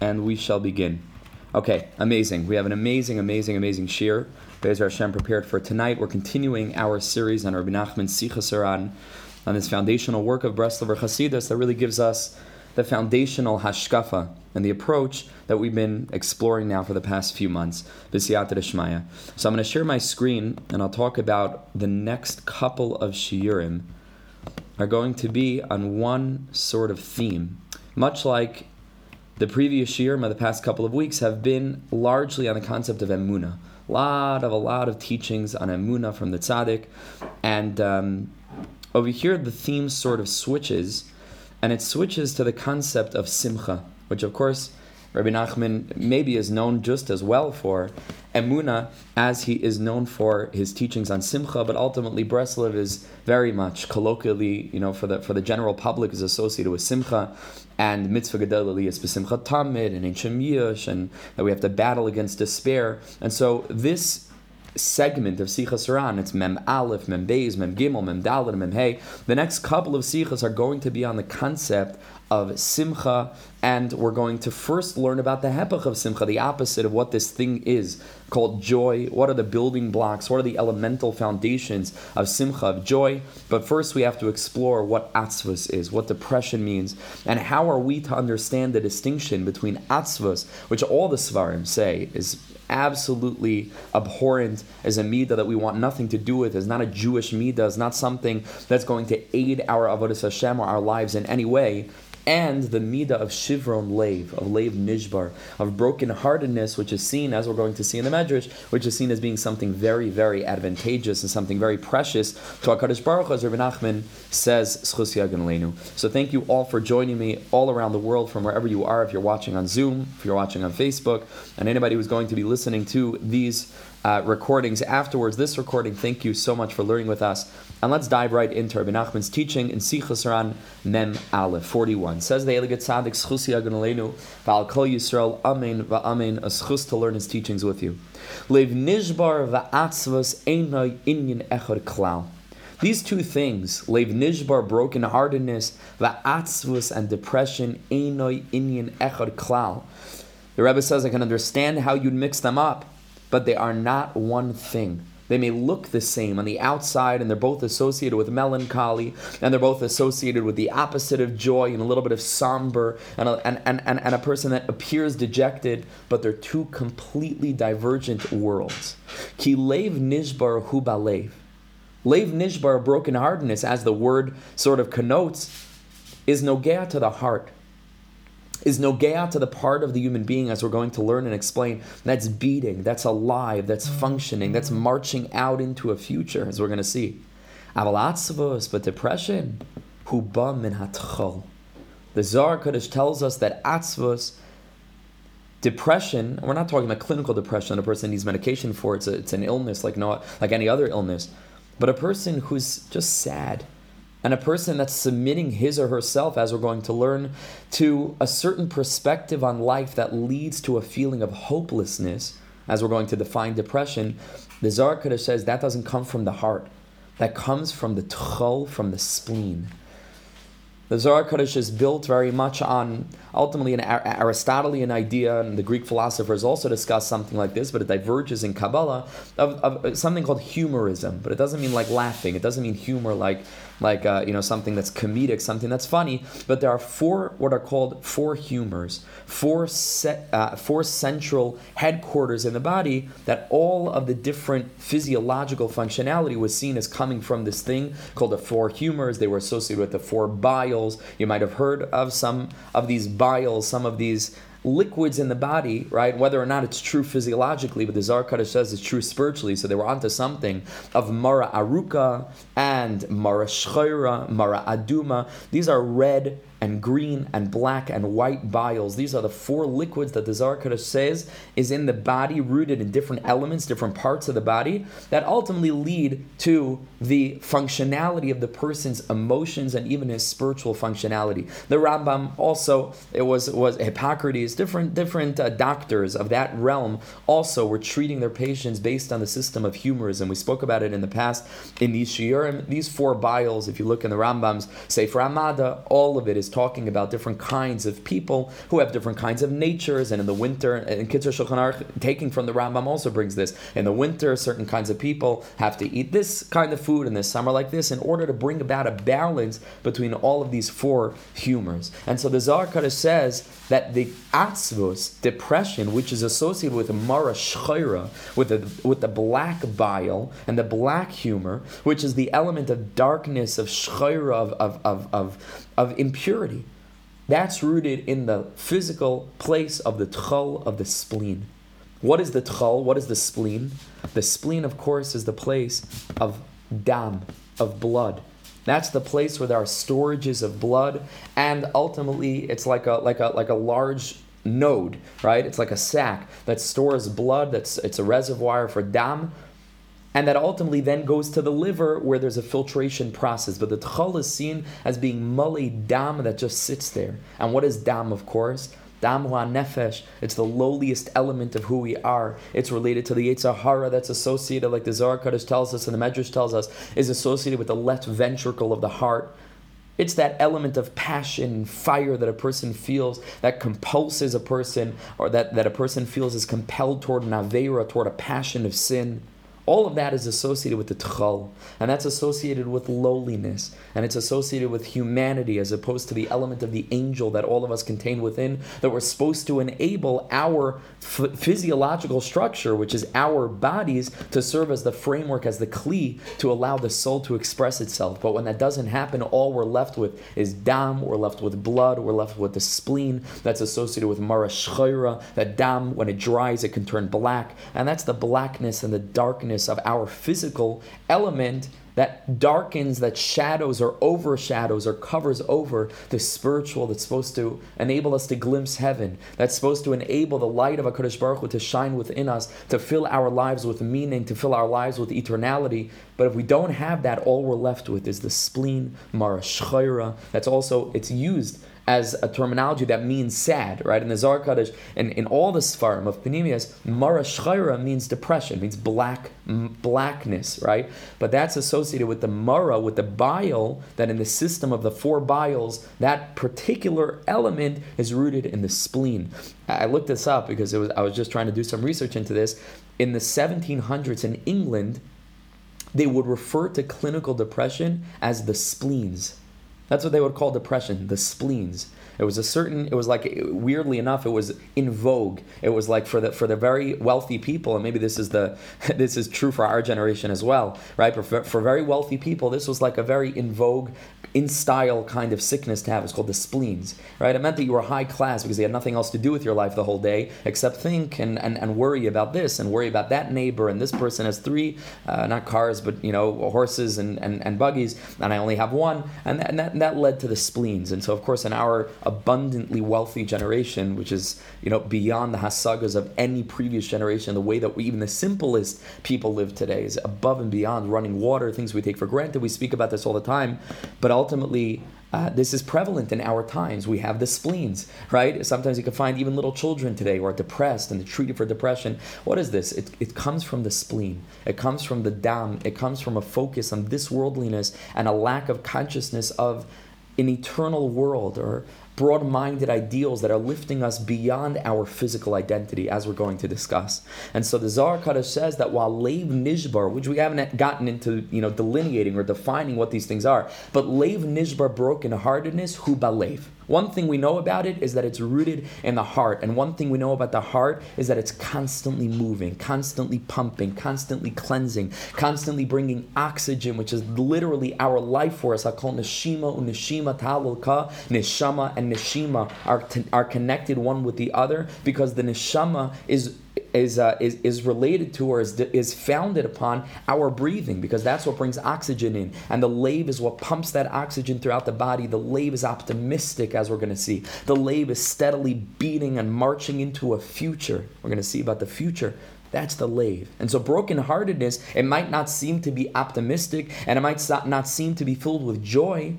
and we shall begin. Okay, amazing. We have an amazing, amazing, amazing shiur. Bezer Hashem prepared for tonight. We're continuing our series on Rabbi Nachman Sichos HaRan, on this foundational work of Breslover Chasidus that really gives us the foundational hashkafa and the approach that we've been exploring now for the past few months. B'siyata Shmaya. So I'm going to share my screen and I'll talk about the next couple of shiurim are going to be on one sort of theme, much like the previous shiurim of the past couple of weeks have been largely on the concept of emuna. A lot of a lot of teachings on emuna from the tzaddik, and um, over here the theme sort of switches, and it switches to the concept of simcha, which of course Rabbi Nachman maybe is known just as well for Emuna as he is known for his teachings on Simcha, but ultimately Breslev is very much colloquially, you know, for the for the general public is associated with Simcha and Mitzvah Gedel is Besimcha Tamid and Ancient Yush, and that we have to battle against despair. And so this segment of Sichos HaRan. It's Mem Aleph, Mem Beis, Mem Gimel, Mem Dalet, Mem Hey. The next couple of Sichas are going to be on the concept of Simcha, and we're going to first learn about the Hepech of Simcha, the opposite of what this thing is called joy. What are the building blocks? What are the elemental foundations of Simcha, of joy? But first, we have to explore what Atzvus is, what depression means, and how are we to understand the distinction between Atzvus, which all the Sfarim say is absolutely abhorrent as a midah that we want nothing to do with. It's not a Jewish midah. It's not something that's going to aid our avodas Hashem or our lives in any way and the midah of shivron lave, of lave nishbar, of brokenheartedness, which is seen, as we're going to see in the Medrash, which is seen as being something very, very advantageous and something very precious to HaKadosh Baruch Hu, as Rabbi Nachman says, So thank you all for joining me all around the world from wherever you are, if you're watching on Zoom, if you're watching on Facebook, and anybody who's going to be listening to these uh, recordings afterwards. This recording, thank you so much for learning with us. And let's dive right into Rabbi Nachman's teaching in Sichas Ran Mem Aleph 41. Says the Elige Tzadik Schusi Aganalenu Val Kol Yisrael Amen Va'amen a schus to learn his teachings with you. Lev Nishbar Va'atzvas Einai Inyan Echad Klal. These two things, Lev Nishbar, brokenheartedness, Va'atzvus, and depression, Einoi Inyan Echad Klal. The Rebbe says, I can understand how you'd mix them up but they are not one thing. They may look the same on the outside, and they're both associated with melancholy, and they're both associated with the opposite of joy and a little bit of somber, and a, and, and, and, and a person that appears dejected, but they're two completely divergent worlds. Ki lev nishbar hu balev. Lev nishbar, brokenheartedness, as the word sort of connotes, is nogea to the heart is nogea to the part of the human being, as we're going to learn and explain, that's beating, that's alive, that's mm. functioning, that's marching out into a future, as we're going to see. Avalatzvos, but depression, huba min hatchol. The Zohar Kodesh tells us that atzvos, depression, we're not talking about clinical depression, a person needs medication for, it's, a, it's an illness like, not, like any other illness, but a person who's just sad, and a person that's submitting his or herself, as we're going to learn, to a certain perspective on life that leads to a feeling of hopelessness, as we're going to define depression, the Zohar Kodesh says that doesn't come from the heart. That comes from the tchol, from the spleen. The Zohar Kodesh is built very much on ultimately an Aristotelian idea, and the Greek philosophers also discuss something like this, but it diverges in Kabbalah of, of something called humorism. But it doesn't mean like laughing. It doesn't mean humor like like uh, you know something that's comedic, something that's funny. But there are four what are called four humors, four uh, four central headquarters in the body that all of the different physiological functionality was seen as coming from this thing called the four humors. They were associated with the four biles. You might have heard of some of these biles, some of these liquids in the body, right? Whether or not it's true physiologically, but the Kodesh says it's true spiritually. So they were onto something of Mara Aruka and Mara Shchaira, Mara Aduma. These are red and green and black and white biles. These are the four liquids that the Zohar says is in the body, rooted in different elements, different parts of the body, that ultimately lead to the functionality of the person's emotions and even his spiritual functionality. The Rambam also, it was was Hippocrates, different different uh, doctors of that realm also were treating their patients based on the system of humorism. We spoke about it in the past in these shiurim. These four biles, if you look in the Rambam's Sefer HaMada, all of it is talking about different kinds of people who have different kinds of natures, and in the winter, and Kitzur Shulchan Aruch, taking from the Rambam also brings this. In the winter, certain kinds of people have to eat this kind of food in the summer like this in order to bring about a balance between all of these four humors. And so the Zohar Kodesh says that the atzvos, depression, which is associated with mara shchayra, with the, with the black bile and the black humor, which is the element of darkness, of shchayra, of, of, of, of, of impurity, that's rooted in the physical place of the tchal of the spleen. What is the tchal? What is the spleen? The spleen, of course, is the place of dam, of blood. That's the place where there are storages of blood, and ultimately, it's like a like a like a large node, right? It's like a sac that stores blood. That's it's a reservoir for dam, and that ultimately then goes to the liver where there's a filtration process. But the tchal is seen as being mali dam that just sits there. And what is dam? Of course, Dam nefesh. It's the lowliest element of who we are. It's related to the Yetzer Hara that's associated, like the Zohar Kodesh tells us and the Medrash tells us, is associated with the left ventricle of the heart. It's that element of passion, fire that a person feels that compulses a person, or that, that a person feels is compelled toward an toward a passion of sin. All of that is associated with the tchal, and that's associated with lowliness, and it's associated with humanity as opposed to the element of the angel that all of us contain within, that we're supposed to enable our f- physiological structure, which is our bodies, to serve as the framework, as the kli, to allow the soul to express itself. But when that doesn't happen, all we're left with is dam, we're left with blood, we're left with the spleen that's associated with mara shchayra, that dam, when it dries, it can turn black, and that's the blackness and the darkness of our physical element that darkens, that shadows or overshadows or covers over the spiritual that's supposed to enable us to glimpse heaven, that's supposed to enable the light of HaKadosh Baruch Hu to shine within us, to fill our lives with meaning, to fill our lives with eternality. But if we don't have that, all we're left with is the spleen, marashchayra. That's also, it's used as a terminology that means sad, right? In the Zohar Kodesh, and in all the Sfarim of Panemius, Mara means depression, means black, blackness, right? But that's associated with the Mara, with the bile, that in the system of the four biles, that particular element is rooted in the spleen. I looked this up because it was I was just trying to do some research into this. In the 1700s in England, they would refer to clinical depression as the spleens. That's what they would call depression, the spleens. It was a certain. It was like weirdly enough, it was in vogue. It was like for the for the very wealthy people, and maybe this is the this is true for our generation as well, right? But for, for very wealthy people, this was like a very in vogue in style kind of sickness to have. It's called the spleens, right? It meant that you were high class because you had nothing else to do with your life the whole day except think and, and, and worry about this and worry about that neighbor. And this person has three, uh, not cars, but you know, horses and, and, and buggies, and I only have one. And that, and that, and that led to the spleens. And so, of course, in our abundantly wealthy generation, which is you know beyond the hasagas of any previous generation, the way that we, even the simplest people live today is above and beyond running water, things we take for granted. We speak about this all the time, but ultimately, uh, this is prevalent in our times. We have the spleens, right? Sometimes you can find even little children today who are depressed and they're treated for depression. What is this? It, it comes from the spleen. It comes from the dam. It comes from a focus on this worldliness and a lack of consciousness of an eternal world or broad minded ideals that are lifting us beyond our physical identity, as we're going to discuss. And so the Zohar Kodesh says that while Lev Nishbar, which we haven't gotten into you know delineating or defining what these things are, but Lev Nishbar, brokenheartedness, hu balev. One thing we know about it is that it's rooted in the heart. And one thing we know about the heart is that it's constantly moving, constantly pumping, constantly cleansing, constantly bringing oxygen, which is literally our life force. I call neshima uneshima talulka, neshama and neshima are, t- are connected one with the other because the neshama is is, uh, is, is related to or is, is founded upon our breathing because that's what brings oxygen in. And the lave is what pumps that oxygen throughout the body. The lave is optimistic, as we're going to see. The lave is steadily beating and marching into a future. We're going to see about the future. That's the lave. And so brokenheartedness, it might not seem to be optimistic and it might not seem to be filled with joy,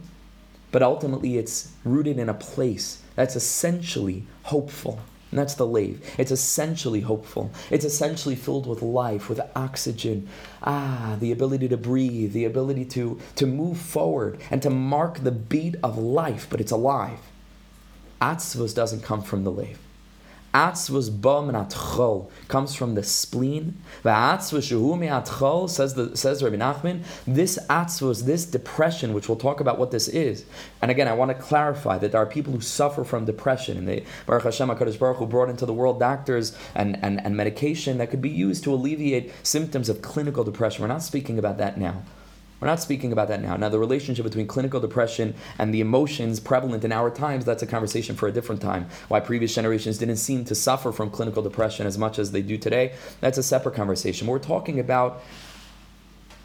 but ultimately it's rooted in a place that's essentially hopeful. And that's the lave. It's essentially hopeful. It's essentially filled with life, with oxygen. Ah, the ability to breathe, the ability to, to move forward and to mark the beat of life, but it's alive. Atzvus doesn't come from the lave. Atzvus ba comes from the spleen. V'atzvus shehu me'atchol says the says Rabbi Nachman. This atzvus, this depression, which we'll talk about what this is. And again, I want to clarify that there are people who suffer from depression, and they Baruch Hashem Hakadosh Baruch who brought into the world doctors and, and and medication that could be used to alleviate symptoms of clinical depression. We're not speaking about that now. We're not speaking about that now. Now, the relationship between clinical depression and the emotions prevalent in our times, that's a conversation for a different time. Why previous generations didn't seem to suffer from clinical depression as much as they do today, that's a separate conversation. We're talking about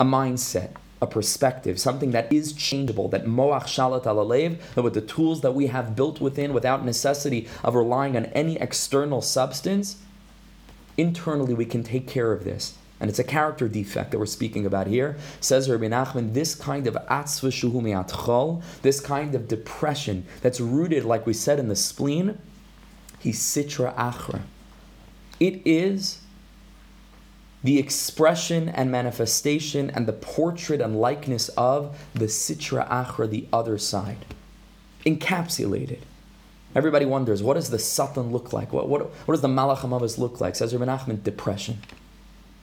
a mindset, a perspective, something that is changeable, that moach shalat alalev, that with the tools that we have built within without necessity of relying on any external substance, internally we can take care of this and it's a character defect that we're speaking about here. Says Rabbi Nachman, this kind of atzva this kind of depression that's rooted, like we said, in the spleen, he's sitra achra. It is the expression and manifestation and the portrait and likeness of the sitra achra, the other side, encapsulated. Everybody wonders, what does the Satan look like? What, what, what does the Malach look like? Says Rabbi Nachman, depression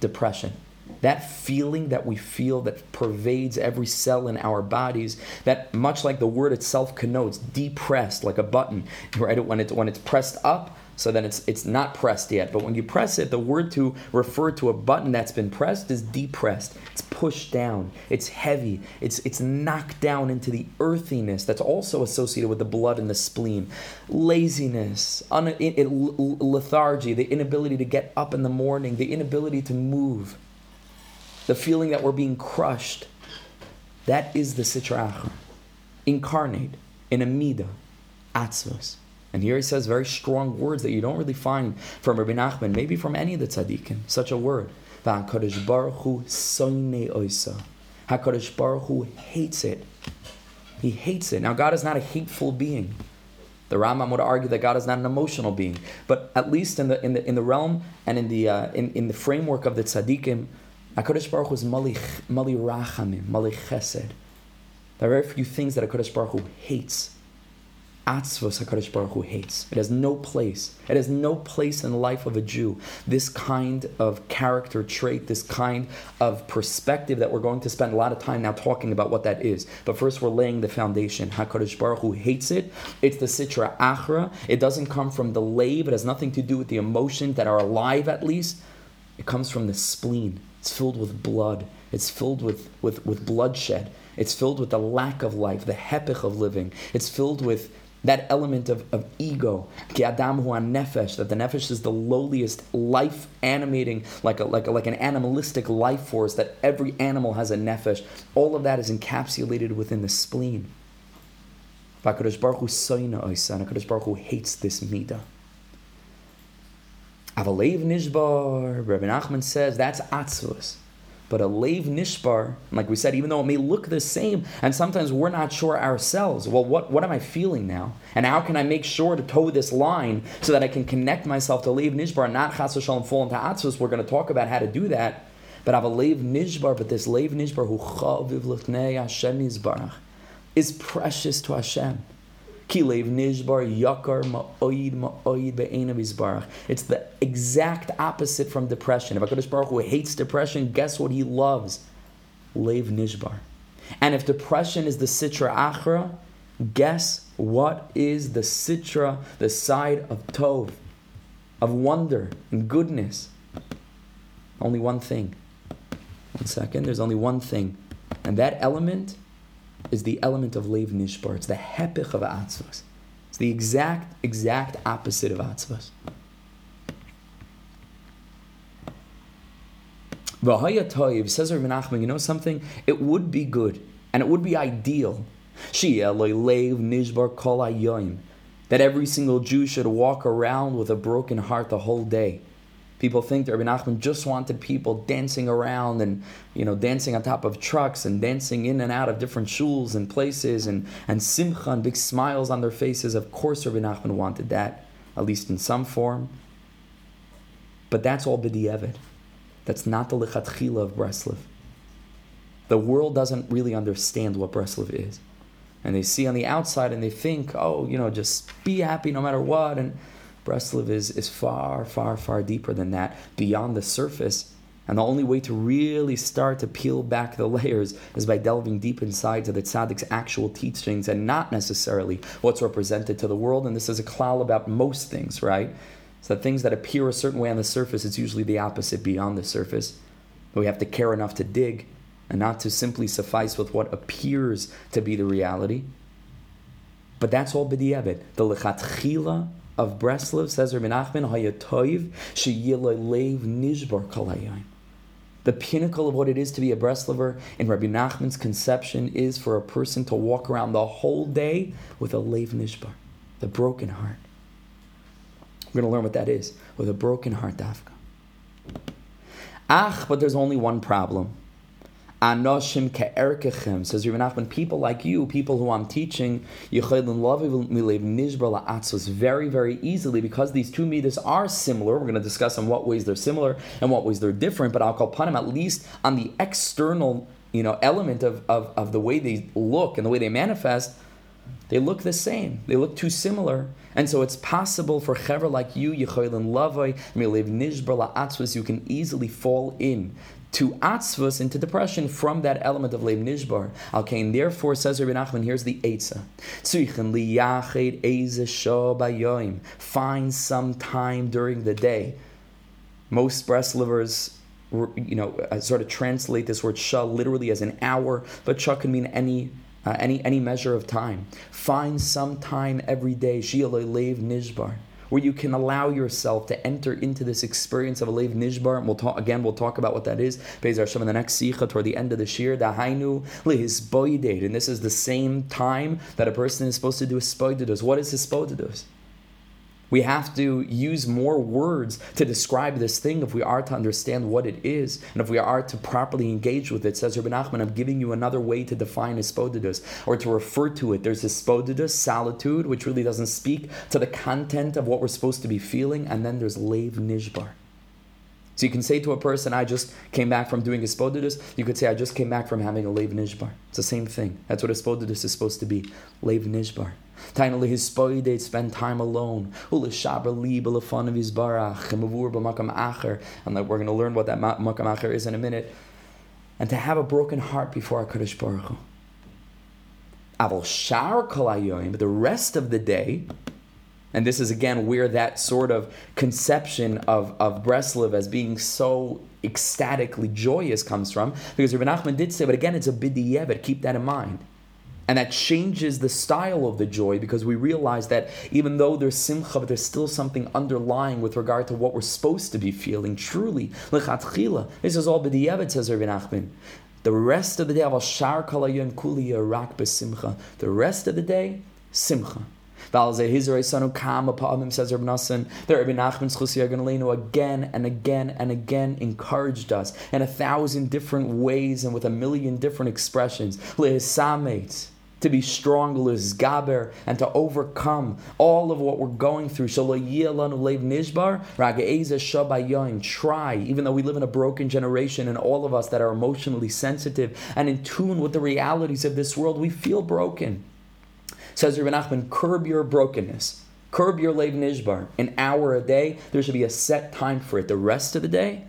depression. That feeling that we feel that pervades every cell in our bodies, that much like the word itself connotes, depressed like a button, right? When it's when it's pressed up, so then it's it's not pressed yet. But when you press it, the word to refer to a button that's been pressed is depressed. It's pushed down. It's heavy. It's it's knocked down into the earthiness that's also associated with the blood and the spleen. Laziness, un, it, it, lethargy, the inability to get up in the morning, the inability to move, the feeling that we're being crushed. That is the sitra incarnate in a midah, atzvos. And here he says very strong words that you don't really find from Rabbi Nachman, maybe from any of the tzaddikim. Such a word. HaKadosh Baruch Hu oisa. HaKadosh Baruch Hu hates it. He hates it. Now, God is not a hateful being. The Rambam would argue that God is not an emotional being, but at least in the in the in the realm and in the uh, in, in the framework of the tzaddikim, Hakadosh Baruch Hu is mali mali rachamim, mali chesed. There are very few things that Hakadosh Baruch Hu hates. Atzvos HaKadosh Baruch Hu hates. It has no place. It has no place in the life of a Jew. This kind of character trait, this kind of perspective that we're going to spend a lot of time now talking about what that is. But first, we're laying the foundation. HaKadosh Baruch Hu hates it. It's the Sitra Achra. It doesn't come from the lave. It has nothing to do with the emotions that are alive, at least. It comes from the spleen. It's filled with blood. It's filled with, with, with bloodshed. It's filled with the lack of life, the hepich of living. It's filled with that element of, of ego, ki adam hu nefesh, that the nefesh is the lowliest life animating, like a, like a, like an animalistic life force, that every animal has a nefesh. All of that is encapsulated within the spleen. HaKadosh Baruch Hu soina oisan, HaKadosh Baruch Hu hates this midah. Avalev nishbar, Rabbi Nachman says, that's atzvus. But a lave nishbar, like we said, even though it may look the same, and sometimes we're not sure ourselves, well, what, what am I feeling now? And how can I make sure to toe this line so that I can connect myself to lave nishbar, not chas v'shalom fall into atzvus? We're going to talk about how to do that. But I have a lave nishbar, but this lave nishbar who chaviv l'fnei Hashem is precious to Hashem. It's the exact opposite from depression. If HaKadosh Baruch Hu hates depression, guess what he loves? Lev nishbar. And if depression is the sitra achra, guess what is the sitra, the side of tov, of wonder and goodness? Only one thing. One second, there's only one thing. And that element is the element of Lev Nishbar. It's the hepich of Atzvos. It's the exact, exact opposite of Atzvos. V'haya toiv, says Nachman, you know something? It would be good, and it would be ideal. Lev Nishbar Kol That every single Jew should walk around with a broken heart the whole day. People think that Rabbi Nachman just wanted people dancing around and you know dancing on top of trucks and dancing in and out of different shuls and places and and simcha and big smiles on their faces. Of course, Rabbi Nachman wanted that. at least in some form. But that's all b'di'evet. That's not the lichatchila of Breslov. The world doesn't really understand what Breslov is. And they see on the outside and they think, oh, you know, just be happy no matter what. And Breslov is, is far, far, far deeper than that, beyond the surface. And the only way to really start to peel back the layers is by delving deep inside to the tzaddik's actual teachings and not necessarily what's represented to the world. And this is a klal about most things, right? So things that appear a certain way on the surface, it's usually the opposite beyond the surface. But we have to care enough to dig and not to simply suffice with what appears to be the reality. But that's all b'di'evit. The lechatchila of Breslov says Rabbi Nachman hayatoiv nishbar kalayim. The pinnacle of what it is to be a Breslover in Rabbi Nachman's conception is for a person to walk around the whole day with a leiv nishbar, the broken heart. We're going to learn what that is with a broken heart, Dafka. Ach, but there's only one problem. Anoshim ke'erkechem, says Rabbi Nachman, people like you, people who I'm teaching, nishbar very, very easily, because these two midas are similar. We're going to discuss in what ways they're similar and what ways they're different, but I'll call panim at least on the external you know, element of, of, of the way they look and the way they manifest, they look the same. They look too similar. And so it's possible for Chever like you, Yechoylin Lavoi, Miliv Nishbar La'atzvus, you can easily fall in to atzvus, into depression from that element of leib nishbar. Al kain, therefore, says Rabbi Nachman, here's the eitzah. Find some time during the day. Most Breslovers you know, uh, sort of translate this word shah literally as an hour, but shah can mean any uh, any any measure of time. Find some time every day. Lev nishbar where you can allow yourself to enter into this experience of a Lev Nishbar. And we'll talk again, we'll talk about what that is. Bezer Hashem in the next Sikha toward the end of the Shiur, Dahainu Lehisboided. And this is the same time that a person is supposed to do a. What is his? We have to use more words to describe this thing if we are to understand what it is and if we are to properly engage with it. Says Rabbi Nachman, I'm giving you another way to define hisbodedus or to refer to it. There's hisbodedus, solitude, which really doesn't speak to the content of what we're supposed to be feeling, and then there's lev nishbar. So you can say to a person, I just came back from doing hisbodedus. You could say, I just came back from having a lev nishbar. It's the same thing. That's what hisbodedus is supposed to be, lev nishbar. Tainali his spoidate spend time alone. Ula shaber li belafon of his barach and mavur b'makam acher. And we're going to learn what that makam acher is in a minute. And to have a broken heart before our Hakadosh Baruch Hu. Aval shar kolayoyim, but the rest of the day. And this is again where that sort of conception of, of Breslov as being so ecstatically joyous comes from. Because Rabbi Nachman did say, but again, it's a bidiyevit, keep that in mind. And that changes the style of the joy because we realize that even though there's simcha, but there's still something underlying with regard to what we're supposed to be feeling. Truly, this is all b'di'evet, says Rabbi Nachman. The rest of the day, kuli. The rest of the day, simcha. Says Rabbi Nassan, that Rabbi Nachman's Chusi again and again and again encouraged us in a thousand different ways and with a million different expressions. To be strong, gaber, and to overcome all of what we're going through. So nishbar, try, even though we live in a broken generation, and all of us that are emotionally sensitive and in tune with the realities of this world, we feel broken. Says Rabbi Nachman, curb your brokenness. Curb your Lev Nishbar. An hour a day, there should be a set time for it. The rest of the day,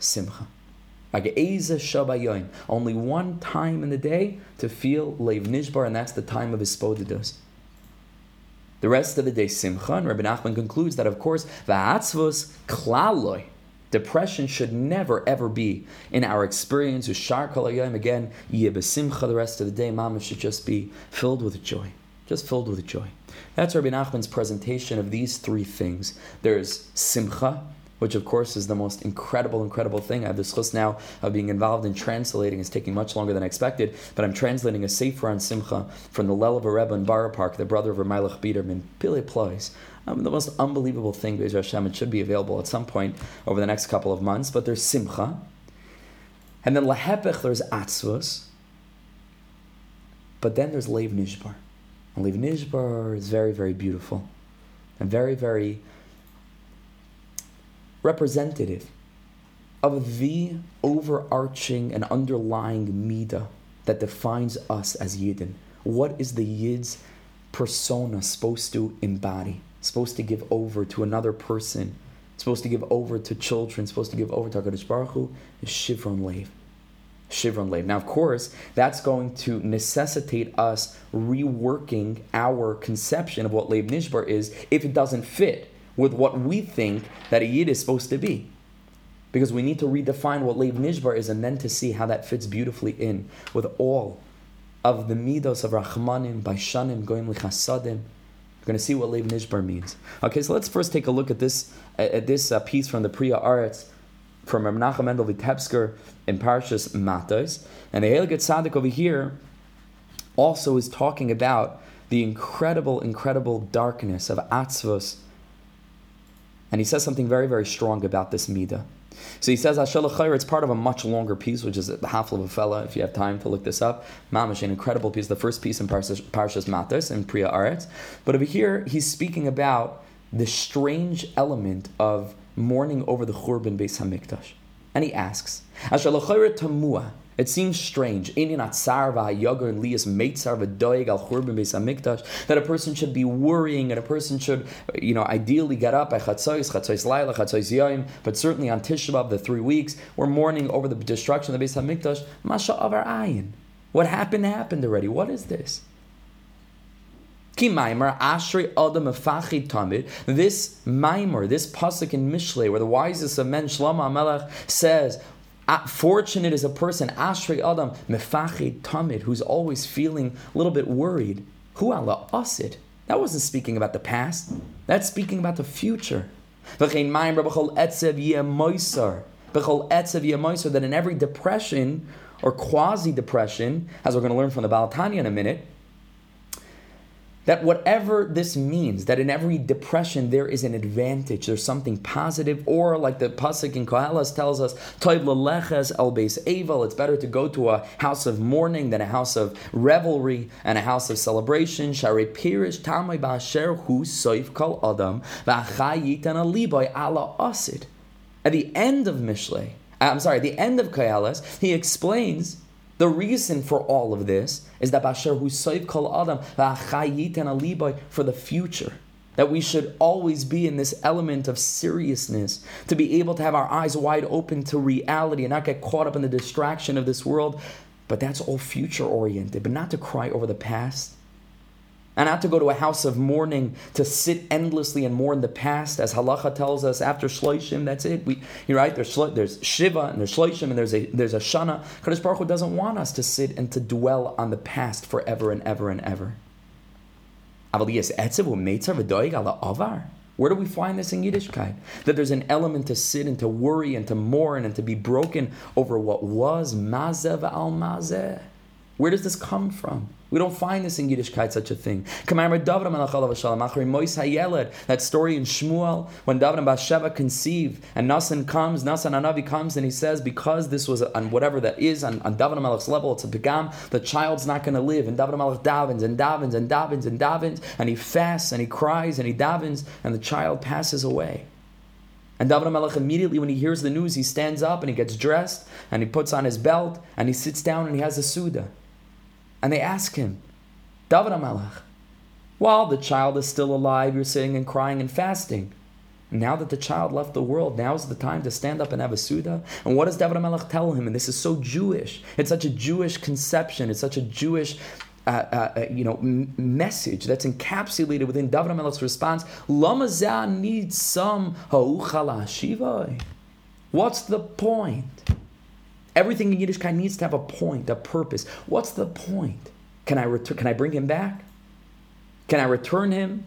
Simcha. Only one time in the day to feel Lev Nishbar, and that's the time of Hisbodedus. The rest of the day, Simcha, Rabbi Nachman concludes that, of course, Va'atzvos klaloi. Depression should never ever be in our experience. Ushar kalayim again, Simcha. the rest of the day, Mama should just be filled with joy. Just filled with joy. That's Rabbi Nachman's presentation of these three things. There's Simcha, which of course is the most incredible, incredible thing. I have this chus now of being involved in translating. It's taking much longer than I expected, but I'm translating a Sefer on Simcha from the Lel of a Rebbe in Borough Park, the brother of Ramelech Biederman, Pile Plois. Um, the most unbelievable thing, Bezer Hashem, it should be available at some point over the next couple of months, but there's Simcha. And then Lahepech, there's Atzvus. But then there's Lev Nishbar. And Lev Nishbar is very, very beautiful. and very, very representative of the overarching and underlying midah that defines us as Yidden. What is the Yid's persona supposed to embody? Supposed to give over to another person? Supposed to give over to children? Supposed to give over to HaKadosh Baruch Hu? Shivron Lev. Shivron Lev. Now, of course, that's going to necessitate us reworking our conception of what Lev Nishbar is if it doesn't fit with what we think that a Yid is supposed to be because we need to redefine what Leib Nishbar is and then to see how that fits beautifully in with all of the midos of Rahmanim, Baishanim, Goyim Lichasadim. We're going to see what Leib Nishbar means. Okay, so let's first take a look at this at this uh, piece from the Pri Haaretz from Menachem Mendel Vitebsker in Parshas Matos. And the Heilige Tzaddik over here also is talking about the incredible, incredible darkness of Atzvos. And he says something very, very strong about this midah. So he says Ashel it's part of a much longer piece, which is the half of a fella, if you have time to look this up. Mamash, an incredible piece, the first piece in Parshas, Matos and Pri Haaretz. But over here, he's speaking about the strange element of mourning over the Churban Beis Hamikdash. And he asks, Ashel tamua, it seems strange that a person should be worrying and a person should, you know, ideally get up but certainly on Tisha B'av, the three weeks, we're mourning over the destruction of the Beis Hamikdash. Masha avar ayin. What happened happened already. What is this? This Maimer, this pasuk in Mishle, where the wisest of men, Shlomo HaMelech, says, Fortunate is a person, Ashrei Adam, Mefachid Tamid, who's always feeling a little bit worried. Hu Allah Asid. That wasn't speaking about the past. That's speaking about the future. That in every depression or quasi depression, as we're going to learn from the Baal HaTanya in a minute, that whatever this means, that in every depression there is an advantage, there's something positive, or like the pasuk in Koheles tells us, "Toiv el beis evel." It's better to go to a house of mourning than a house of revelry and a house of celebration. At the end of Mishle, I'm sorry, at the end of Koheles, he explains the reason for all of this is that Basher Husayv Kol Adam and for the future. That we should always be in this element of seriousness, to be able to have our eyes wide open to reality and not get caught up in the distraction of this world. But that's all future oriented, but not to cry over the past, and not to go to a house of mourning to sit endlessly and mourn the past, as halacha tells us after shloishim. That's it. We, you're right. There's there's shiva and there's shloishim and there's a there's a shana. Kadosh Baruch Hu doesn't want us to sit and to dwell on the past forever and ever and ever. Where do we find this in Yiddishkeit? That there's an element to sit and to worry and to mourn and to be broken over what was mazev al mazeh. Where does this come from? We don't find this in Yiddishkeit, such a thing. That story in Shmuel, when David and Bathsheba conceive, and Nasan comes, Nasan HaNavi comes, and he says, because this was on whatever that is, on, on David Melech's level, it's a pigam, the child's not going to live. And David Melech davens and davens and davens and davens, and he fasts and he cries and he davens, and the child passes away. And David Melech immediately, when he hears the news, he stands up and he gets dressed and he puts on his belt and he sits down and he has a Suda. And they ask him, David HaMelech, while the child is still alive, you're sitting and crying and fasting. Now that the child left the world, now is the time to stand up and have a Suda. And what does David HaMelech tell him? And this is so Jewish. It's such a Jewish conception. It's such a Jewish uh, uh, uh you know, m- message that's encapsulated within David HaMelech's response. Lamazah needs some ha'uchala shivay. What's the point? Everything in Yiddishkeit needs to have a point, a purpose. What's the point? Can I return? Can I bring him back? Can I return him?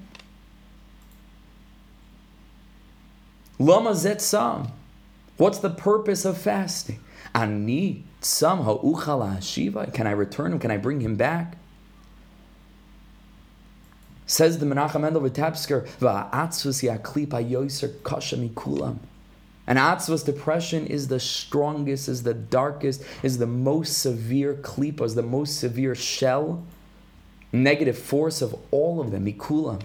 Lama zetzam. What's the purpose of fasting? Ani tzam ha'uchala shiva. Can I return him? Can I bring him back? Says the Menachem Mendel Vitebsker, va'atzus yaklipa yoser kasha mikulam. And Atzva's depression is the strongest, is the darkest, is the most severe klipa, is the most severe shell, negative force of all of them, Mikulam.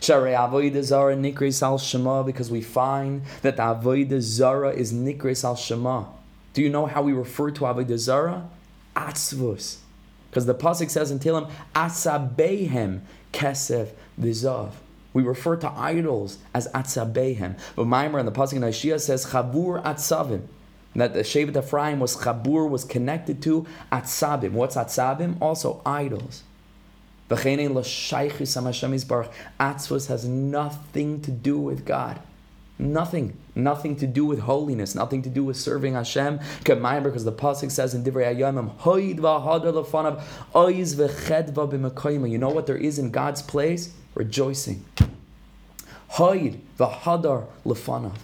Zara Nikris al Shema because we find that the Avodah Zara is Nikris al Shema. Do you know how we refer to Avodah Zara? Atzvus. Because the Pasuk says in Tehillim, Atzabehem Kesef Vizav. We refer to idols as Atzabehem. But Maimer in the Pasuk in Ishia says Chavur Atzavim. That the Shevet Ephraim was Chabur, was connected to Atzabim. What's Atzabim? Also idols. Atzvus has nothing to do with God. Nothing. Nothing to do with holiness. Nothing to do with serving Hashem. Because the Pasuk says in Divrei Hayomim, You know what there is in God's place? Rejoicing. Hoid v'hadar lefanav.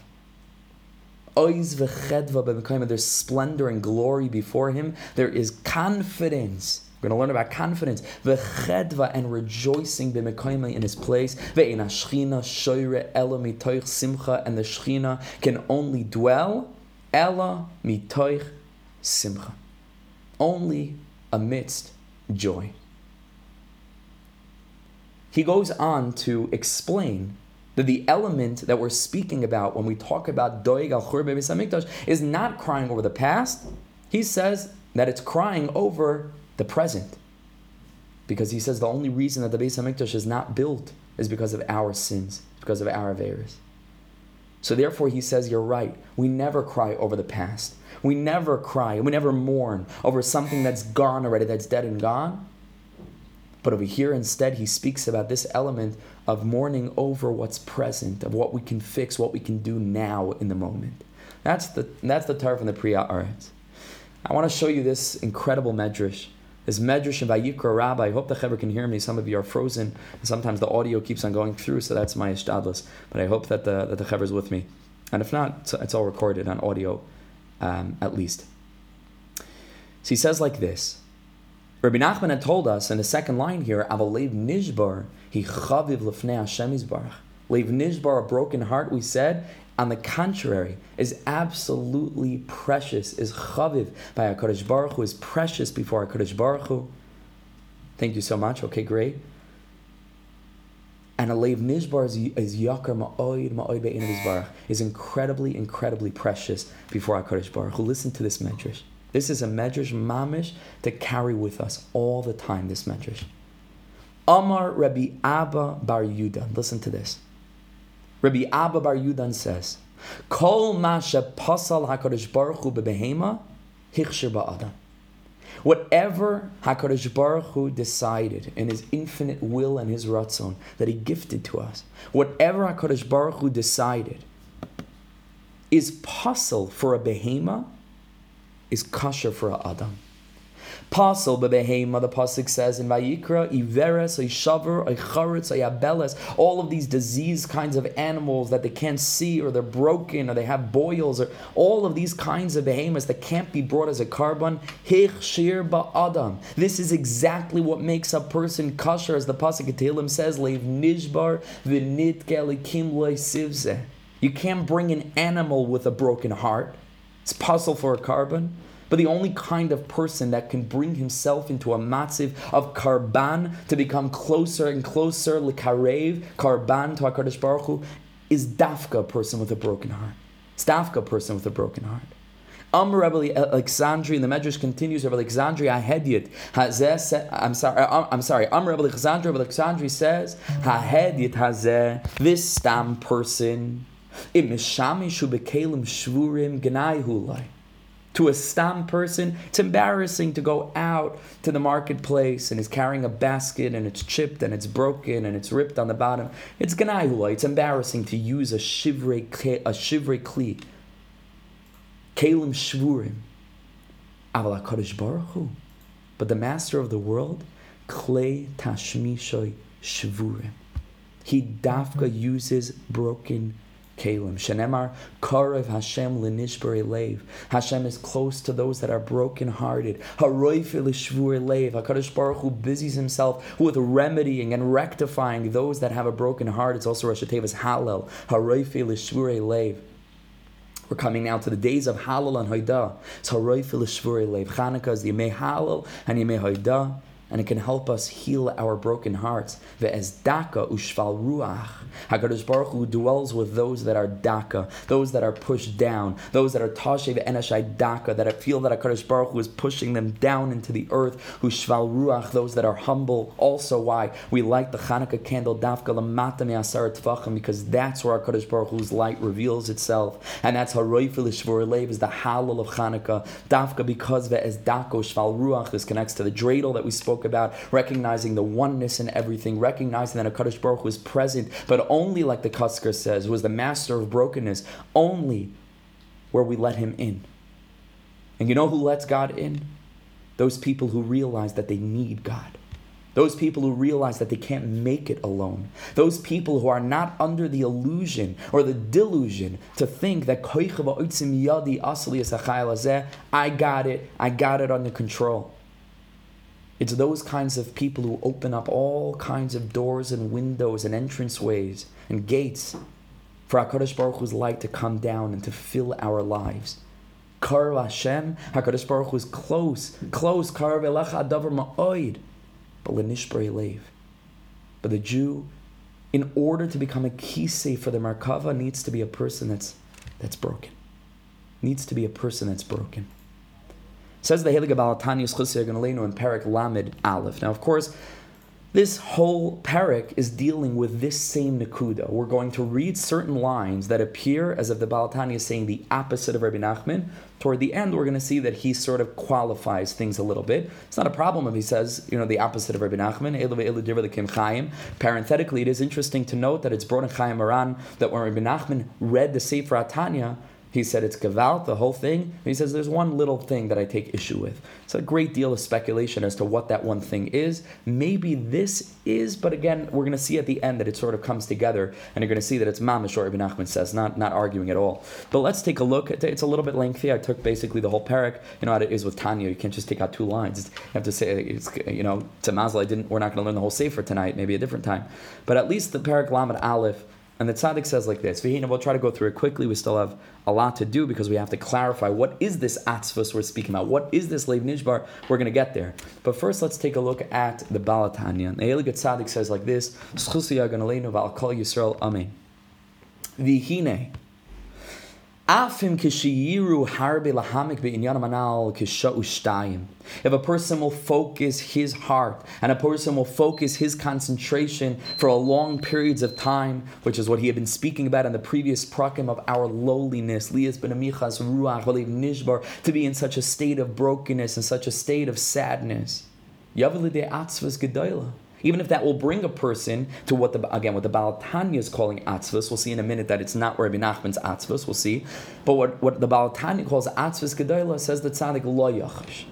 There's splendor and glory before him. There is confidence. We're going to learn about confidence. V'chedva and rejoicing b'mekoyma in his place. Ve'in hashchina shoyre ela mitoich simcha. And the shchina can only dwell ela mitoich simcha. Only amidst joy. He goes on to explain that the element that we're speaking about when we talk about Doeg al Chur is not crying over the past. He says that it's crying over the present. Because he says the only reason that the Beis Hamikdash is not built is because of our sins, because of our avers. So therefore, he says, You're right. We never cry over the past. We never cry, we never mourn over something that's gone already, that's dead and gone. But over here, instead, he speaks about this element of mourning over what's present, of what we can fix, what we can do now in the moment. That's the that's the Torah from the Pri Haaretz. I want to show you this incredible medrash. This medrash in Vayikra Rabbah. I hope the Chaver can hear me. Some of you are frozen. Sometimes the audio keeps on going through, so that's my ishtadlis. But I hope that the that the Chaver is with me. And if not, it's, it's all recorded on audio, um, at least. So he says like this. Rabbi Nachman had told us in the second line here, Avalev Nishbar, he chaviv lefnei Hashem Yisbarach. Lev Nishbar, a broken heart, we said, on the contrary, is absolutely precious, is chaviv by HaKadosh Baruch Hu, is precious before HaKadosh Baruch Hu. Thank you so much. Okay, great. And a leiv nishbar is, is yakar ma'oid ma'oid be'in is incredibly, incredibly precious before HaKadosh Baruch Hu. Listen to this medrash. This is a medrash mamish to carry with us all the time, this medrash. Amar Rabbi Abba Bar Yudan. Listen to this. Rabbi Abba Bar Yudan says, Kol masha pasal HaKadosh Baruch Hu bebehema hichshir ba'adam. Whatever HaKadosh Baruch Hu decided in His infinite will and His ratzon that He gifted to us, whatever HaKadosh Baruch Hu decided is pasal for a behema, is kosher for adam. Pasal bebehema, the pasuk says in Vayikra, iveres, shaver, charetz, ayabeles, all of these disease kinds of animals that they can't see or they're broken or they have boils or all of these kinds of behemoths that can't be brought as a karban, shir adam. This is exactly what makes a person kosher, as the pasuk Tehillim says, leiv nishbar v'nit gelikim sivze. You can't bring an animal with a broken heart. It's possible for a karban. But the only kind of person that can bring himself into a matziv of karban to become closer and closer, likarev, karban to HaKadosh Baruch Hu, is dafka, person with a broken heart. It's dafka, person with a broken heart. Am Rebbe Alexandria, the Medrash continues, Rebbe Alexandria Hahediot, I'm sorry, uh, um, I'm sorry, Am Rebbe Alexandria, Rebbe Alexandria says, Hahediot Hazeh, this stam person, im Mishamishu Bekelim Shvurim Gnai to a stam person, it's embarrassing to go out to the marketplace and is carrying a basket and it's chipped and it's broken and it's ripped on the bottom. It's ganayula. It's embarrassing to use a shivrei a shivrei kli. Kalim shvurim. Aval HaKadosh Baruch Hu. But the master of the world, clay tashmishoy shvurim. He dafka uses broken Kalim. Shenemar Karev Hashem Lenishbari Lev. Hashem is close to those that are broken-hearted. Haroifil Lev. Hakadosh Baruch Hu busies himself with remedying and rectifying those that have a broken heart. It's also Rosh Hashanah's Hallel. Haroifil Lev. We're coming now to the days of Halal and Haidah. It's Haroifil Lev. Chanukah is the Yemei Halal and Yemei Haidah. And it can help us heal our broken hearts. Ve'ez daka ushval ruach. HaKadosh Baruch Hu dwells with those that are daka, those that are pushed down, those that are tashe ve'enashai daka, that feel that HaKadosh Baruch Hu is pushing them down into the earth. Ushval ruach, those that are humble. Also why we light the Hanukkah candle dafka lamata me'asar tvachim, because that's where HaKadosh Baruch Hu's light reveals itself. And that's haroifil lev is the halal of Hanukkah. Dafka because ve'ez daka ushval ruach, this connects to the dreidel that we spoke spoke about, recognizing the oneness in everything, recognizing that HaKadosh Baruch was present, but only, like the Kotzker says, was the master of brokenness, only where we let him in. And you know who lets God in? Those people who realize that they need God. Those people who realize that they can't make it alone. Those people who are not under the illusion or the delusion to think that I got it, I got it under control. It's those kinds of people who open up all kinds of doors and windows and entranceways and gates for HaKadosh Baruch Hu's light to come down and to fill our lives. Kar Hashem, HaKadosh Baruch Hu is close, close, Kar Velecha Adavar Ma'oid, but Lenishbrei Lev. But the Jew, in order to become a kisei for the Merkava, needs to be a person that's, that's broken. Needs to be a person that's broken. Says the Helig Balatanius Chusir Ganalenu in Parak Lamed Aleph. Now, of course, this whole parak is dealing with this same Nakuda. We're going to read certain lines that appear as if the Balatani is saying the opposite of Rabbi Nachman. Toward the end, we're going to see that he sort of qualifies things a little bit. It's not a problem if he says, you know, the opposite of Rabbi Nachman. Parenthetically, it is interesting to note that it's brought in Chayei Moharan that when Rabbi Nachman read the Sefer HaTanya, he said it's Gavalt, the whole thing. And he says there's one little thing that I take issue with. It's a great deal of speculation as to what that one thing is. Maybe this is, but again, we're going to see at the end that it sort of comes together, and you're going to see that it's Mamish or Ibn Achman says, not, not arguing at all. But let's take a look. It's a little bit lengthy. I took basically the whole parak. You know how it is with Tanya. You can't just take out two lines. you have to say, it's, you know, to Mazal, I didn't, we're not going to learn the whole Sefer tonight, maybe a different time. But at least the parak Lamed Aleph and the tzaddik says like this. Vihina, we'll try to go through it quickly. We still have a lot to do because we have to clarify what is this atzvus we're speaking about. What is this leiv nishbar? We're going to get there. But first, let's take a look at the Baal HaTanya. The Eiligat tzaddik says like this. Vihine. If a person will focus his heart and a person will focus his concentration for a long periods of time, which is what he had been speaking about in the previous prakim of our lowliness, lias ben amichas ruach nishbar, to be in such a state of brokenness and such a state of sadness. Atzvas. Even if that will bring a person to what the again what the Baal HaTanya is calling atzvus, we'll see in a minute that it's not Rabbi Nachman's atzvus. We'll see, but what, what the Baal HaTanya calls atzvus gedola says the tzaddik lo yachash.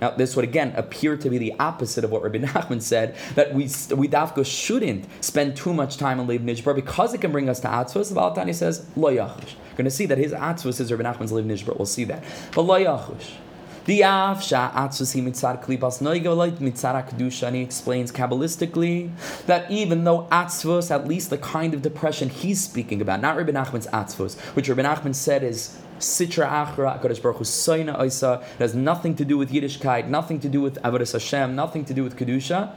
Now, this would again appear to be the opposite of what Rabbi Nachman said that we we dafka shouldn't spend too much time on Leib Nishbar because it can bring us to Atzvus. The Baal Balatani says lo yachash. Going to see that his Atzvus is Rabbi Nachman's Leib Nishbar. We'll see that, but lo yachash. The Avsha Atsusi Mitzar Klipas Noigalit Mitzara Kedusha, and he explains Kabbalistically that even though Atzvos, at least the kind of depression he's speaking about, not Rabbi Nachman's Atzvos, which Rabbi Nachman said is Sitra Achra, Kodesh Baruch Hu Oisa, it has nothing to do with Yiddishkeit, nothing to do with Avodah Hashem, nothing to do with Kedusha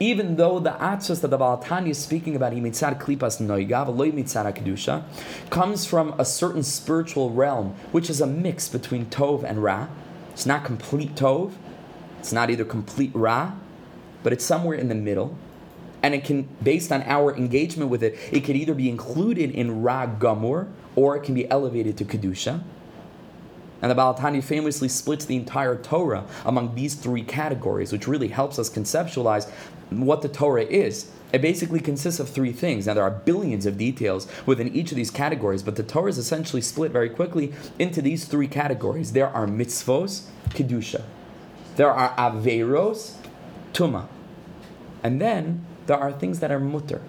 even though the atzos that the Baal HaTanya is speaking about, imitzar klipas noigav, loy mitzar kedusha, comes from a certain spiritual realm, which is a mix between tov and ra. It's not complete Tov, it's not either complete Ra, but it's somewhere in the middle. And it can, based on our engagement with it, it could either be included in Ra Gamur or it can be elevated to Kedusha. And the Balatani famously splits the entire Torah among these three categories, which really helps us conceptualize what the Torah is. It basically consists of three things. Now, there are billions of details within each of these categories, but the Torah is essentially split very quickly into these three categories. There are mitzvos, kedusha. There are averos, tuma. And then there are things that are mutter,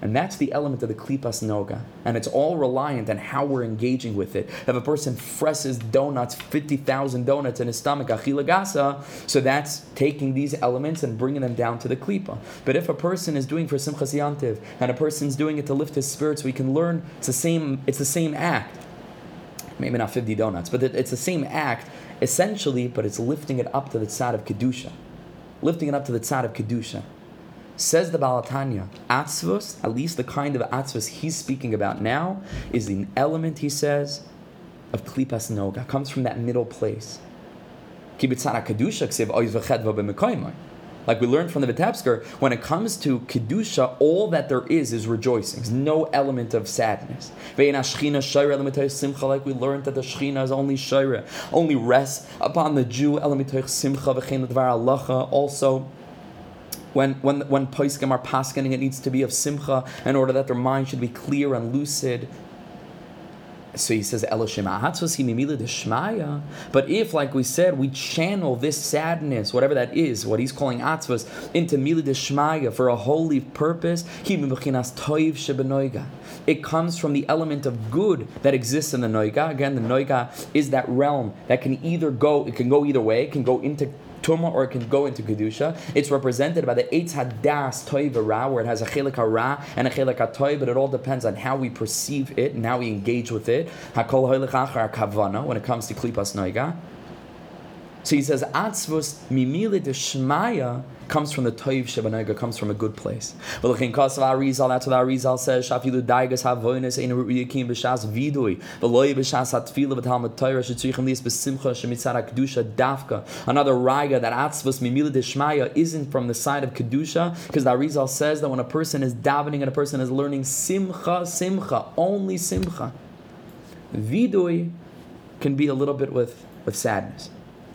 and that's the element of the klipas noga. And it's all reliant on how we're engaging with it. If a person fresses donuts, 50,000 donuts in his stomach, achilagasa, so that's taking these elements and bringing them down to the klipa. But if a person is doing for simchas yantiv, and a person's doing it to lift his spirits, we can learn it's the same, it's the same act. Maybe not 50 donuts, but it's the same act, essentially, but it's lifting it up to the side of Kedusha. lifting it up to the tzad of kedusha. Says the Baal HaTanya, atzvus, at least the kind of atzvus he's speaking about now, is an element, he says, of klipas noga. Comes from that middle place. Like we learned from the Vitebsker, when it comes to Kedusha, all that there is is rejoicing. There's no element of sadness. Like we learned that the Shechina is only Shaira, only rests upon the Jew. Also, when when when Poiskim are paskening, it needs to be of simcha in order that their mind should be clear and lucid. So he says, But if, like we said, we channel this sadness, whatever that is, what he's calling atzvas, into mila deshmaya for a holy purpose, it comes from the element of good that exists in the noiga. Again, the noiga is that realm that can either go, it can go either way, it can go into Tuma or it can go into Kedusha. It's represented by the Eitz Hadas Toiv Ra, where it has a Chelik Ra and a Chelik Toiv, but it all depends on how we perceive it and how we engage with it. Hakol Hoilich Kavana, when it comes to Klipas Noiga. So he says, Atzvus mimili deshmaya comes from the toiv shebanoiga, comes from a good place. But looking kasav Arizal, that's what Arizal says. Shafilu daigas havoinis ein ruyakim b'shas vidui, v'loy b'shas hatfila v'talmud Torah shetzrichim lias b'simcha shemitzara kedusha dafka. Another raya that atzvus deshmaya isn't from the side of kedusha, because the Arizal says that when a person is davening and a person is learning simcha, simcha, only simcha. Vidui can be a little bit with, with sadness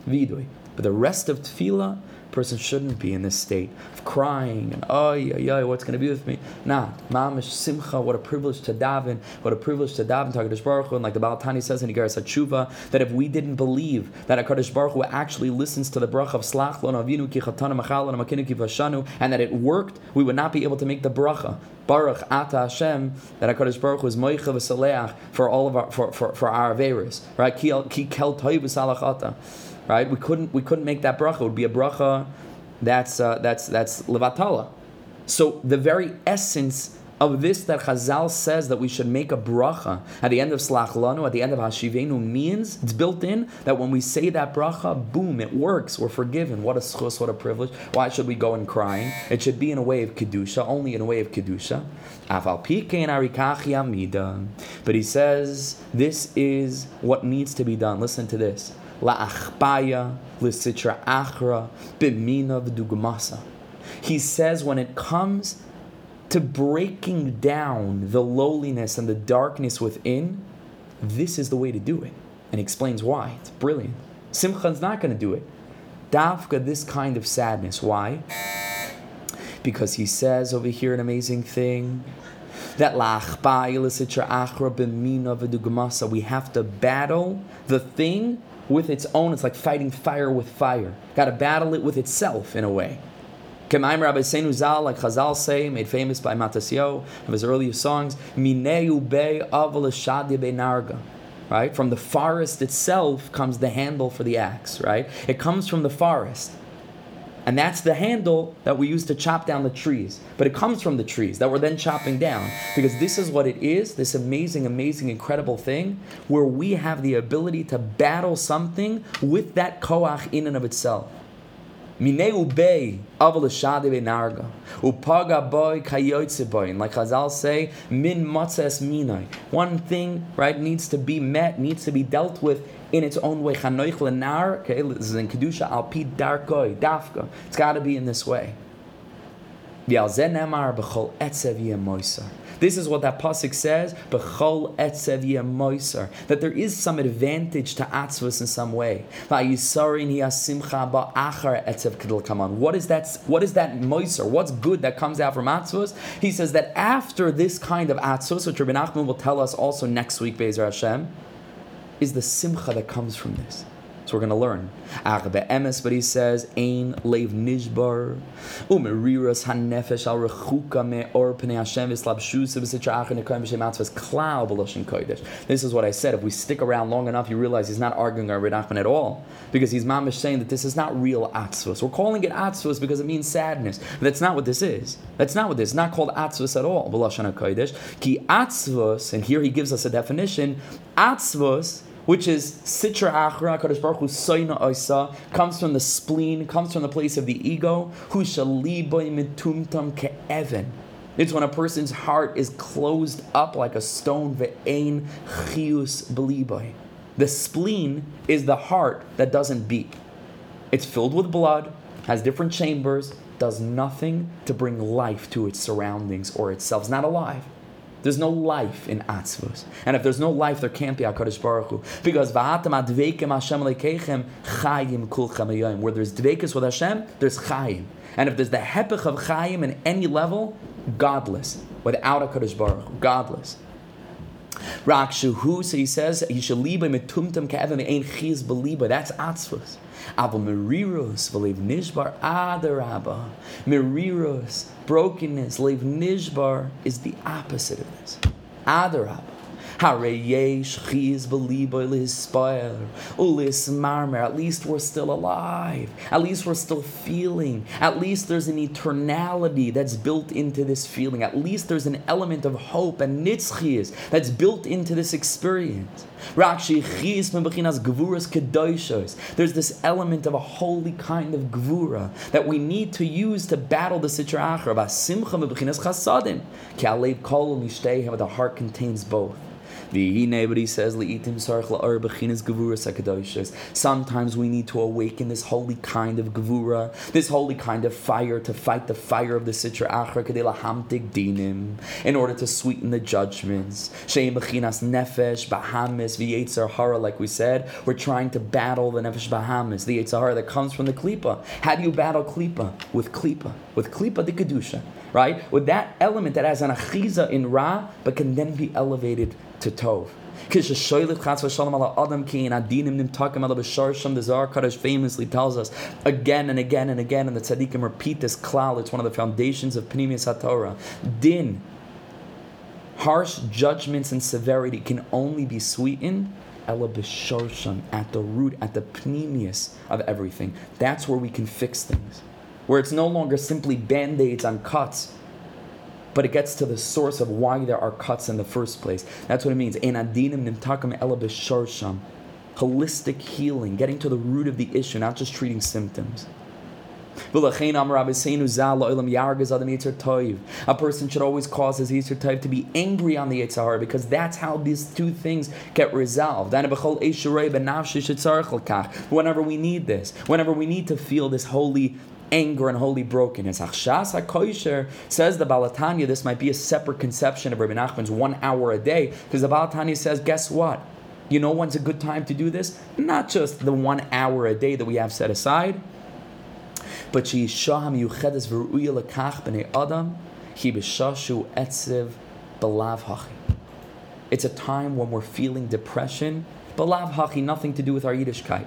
vidui. But the rest of tefillah, person shouldn't be in this state of crying and oh yeah yeah what's to be with me? Nah mamish simcha what a privilege to daven what a privilege to daven Hakadosh Baruch Hu. And like the Balatani says in Igaras Hatshuva that if we didn't believe that Hakadosh Baruch Hu actually listens to the bracha of slach lo avinu ki chatana machal makinu ki vashanu and that it worked we would not be able to make the bracha. Baruch Ata Hashem that Hakadosh Baruch Hu is moicha v'saleach for all of our for for, for our averis right? Ki kel toy v'salachata right? We couldn't we couldn't make that bracha. It would be a bracha that's uh, that's that's levatala. So the very essence of this that Chazal says that we should make a bracha at the end of Slach Lanu, at the end of Hashivenu, means it's built in that when we say that bracha, boom, it works. We're forgiven. What a schus, what a privilege. Why should we go in crying? It should be in a way of kedusha, only in a way of kedusha. But he says this is what needs to be done. Listen to this la'achbaya, l'sitra achra, bimina v'dugmasa. He says when it comes to breaking down the lowliness and the darkness within, this is the way to do it. And he explains why. It's brilliant. Simcha's not going to do it. Dafka, this kind of sadness. Why? Because he says over here an amazing thing that we have to battle the thing with its own. It's like fighting fire with fire. Got to battle it with itself in a way. Kemaim Rabbi Seinu Zal, like Chazal say, made famous by Matisyahu of his earliest songs, Mineu be aval be narga. Right? From the forest itself comes the handle for the axe, right? It comes from the forest. And that's the handle that we use to chop down the trees. But it comes from the trees that we're then chopping down. Because this is what it is this amazing, amazing, incredible thing where we have the ability to battle something with that koach in and of itself. Upaga kayoitze. Like Chazal say, min matzes. One thing, right, needs to be met, needs to be dealt with in its own way. Chanoich lenar, okay, this is in Kedusha, al pi darkoi, dafka. It's got to be in this way. This is what that pasuk says. B'chol etzev moiser. That there is some advantage to atzvus in some way. What is that? What is that moiser? What's good that comes out from atzvus? He says that after this kind of atzvus, which Rabbi Nachman will tell us also next week, Bezer Hashem is the simcha that comes from this. So we're going to learn. but he says, Ein leiv nishbar, umeriras hanefesh al rechuka me or pnei Hashem v'slabshusa v'sitra achin nekoyim b'shem atzvas klau b'loshin kodesh. This is what I said. If we stick around long enough, you realize he's not arguing our Redachman at all. Because he's mamish saying that this is not real atzvus. We're calling it atzvus because it means sadness. That's not what this is. That's not what this is. It's not called atzvus at all. B'loshin kodesh. Ki and here he gives us a definition, atzvus which is Sitra Achra, Kadosh Baruch Hu Soina Oisa, comes from the spleen, comes from the place of the ego, Hu Shaliboy Mitumtam Ke'evan. It's when a person's heart is closed up like a stone, ve'ein chius beliboy. The spleen is the heart that doesn't beat. It's filled with blood, has different chambers, does nothing to bring life to its surroundings or itself. It's not alive. There's no life in Atzvus. And if there's no life, there can't be HaKadosh Baruch Hu. Because V'atam adveikim Hashem lekeichem chayim kulchem Where there's dveikus with Hashem, there's chayim. And if there's the hepech of chayim in any level, godless. Without HaKadosh Baruch Hu, godless. Rakshuhu, so he says, leave metumtum kevim ein chiz beliba. That's atzvus. Ava merirus v'leiv nishbar adaraba. Merirus, brokenness, leiv nishbar is the opposite of this. Adaraba. At least we're still alive. At least we're still feeling. At least there's an eternality that's built into this feeling. At least there's an element of hope and nitzchias that's built into this experience. There's this element of a holy kind of gvura that we need to use to battle the sitra achra. The heart contains both. Sometimes we need to awaken this holy kind of gevura, this holy kind of fire to fight the fire of the Sitra Achra dinim, in order to sweeten the judgments. nefesh, bahamis, hara, like we said, we're trying to battle the nefesh bahamis, the hara that comes from the klipa. How do you battle klipa? With klipa. With klipa the kedusha right? With that element that has an achiza in Ra, but can then be elevated to Tov. The Zohar Kadosh famously tells us again and again and again, and the tzaddikim repeat this klal. It's one of the foundations of Pnimius HaTorah. Din, harsh judgments and severity can only be sweetened ela b'shorsham, at the root, at the pnimius of everything. That's where we can fix things. Where it's no longer simply band-aids on cuts, but it gets to the source of why there are cuts in the first place. That's what it means. Holistic healing, getting to the root of the issue, not just treating symptoms. A person should always cause his Yisr Toiv to be angry on the Yitzhar because that's how these two things get resolved. Whenever we need this, whenever we need to feel this holy anger and holy brokenness. Says the Baal HaTanya, this might be a separate conception of Rabbi Nachman's one hour a day, because the Baal HaTanya says, guess what? You know when's a good time to do this? Not just the one hour a day that we have set aside, but Shaham Yuchedes V'ru'ya Lekach B'nei Adam Hi B'shashu Etziv B'lav Hachi. It's a time when we're feeling depression, B'lav Hachi, nothing to do with our Yiddishkeit.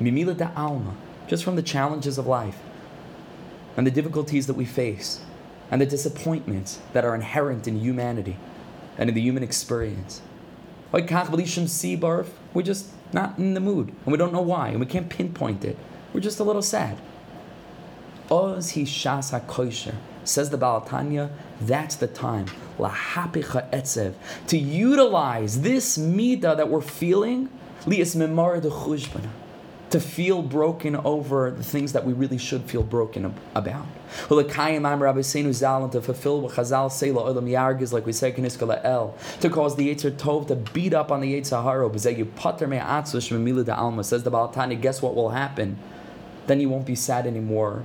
Mimila da Alma just from the challenges of life and the difficulties that we face and the disappointments that are inherent in humanity and in the human experience. We're just not in the mood and we don't know why and we can't pinpoint it. We're just a little sad. Oz hi shas ha says the Baal HaTanya, that's the time to utilize this midah that we're feeling lias memar de to feel broken over the things that we really should feel broken about. To fulfill what Chazal say, yargiz, like we say, el, to cause the Yetzer Tov to beat up on the Yetzer Haro, says the Baal HaTanya, guess what will happen? Then you won't be sad anymore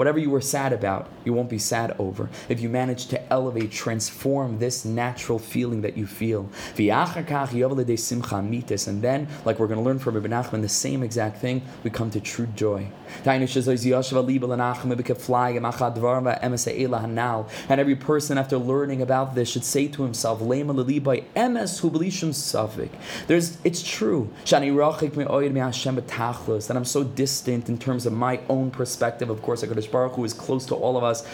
Whatever you were sad about, you won't be sad over. If you manage to elevate, transform this natural feeling that you feel. And then, like we're going to learn from Ibn Nachman, the same exact thing, we come to true joy. And every person, after learning about this, should say to himself, There's, it's true. That I'm so distant in terms of my own perspective. Of course, could Baruch Hu is close to all of us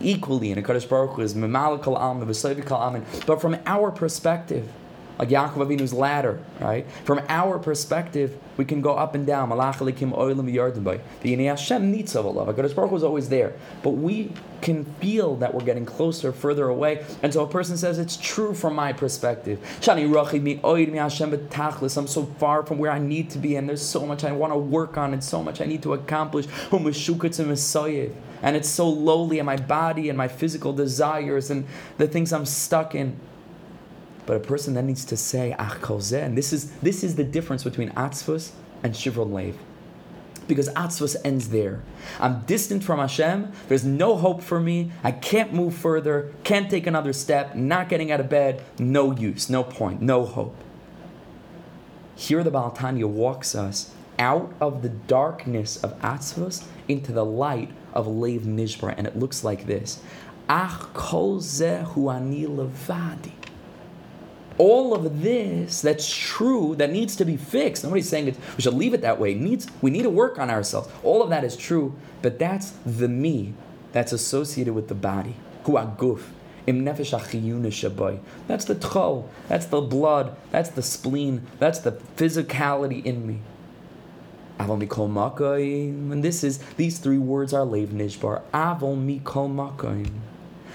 equally, and Kaddish Baruch Hu is Memalakal Amin, Amin. But from our perspective, like Yaakov Avinu's ladder, right? From our perspective, we can go up and down. The Yinei Hashem Nitzav Allah. HaKadosh Baruch was always there. But we can feel that we're getting closer, further away. And so a person says, it's true from my perspective. I'm so far from where I need to be, and there's so much I want to work on, and so much I need to accomplish. And it's so lowly in my body and my physical desires and the things I'm stuck in. But a person then needs to say, Ach and this is, this is the difference between Atzvus and Shivron Lev. Because Atzvus ends there. I'm distant from Hashem, there's no hope for me, I can't move further, can't take another step, not getting out of bed, no use, no point, no hope. Here the Baal HaTanya walks us out of the darkness of Atzvus into the light of Lev Nishbar, and it looks like this. Ach kol zeh hu ani levadi all of this that's true that needs to be fixed. Nobody's saying it we should leave it that way. Needs we need to work on ourselves. All of that is true but that's the me that's associated with the body. Im nefesh that's the tchol that's the blood that's the spleen that's the physicality in me. Avol mikol makayim. And this is, these three words are leiv nishbar. Avol mikol makayim.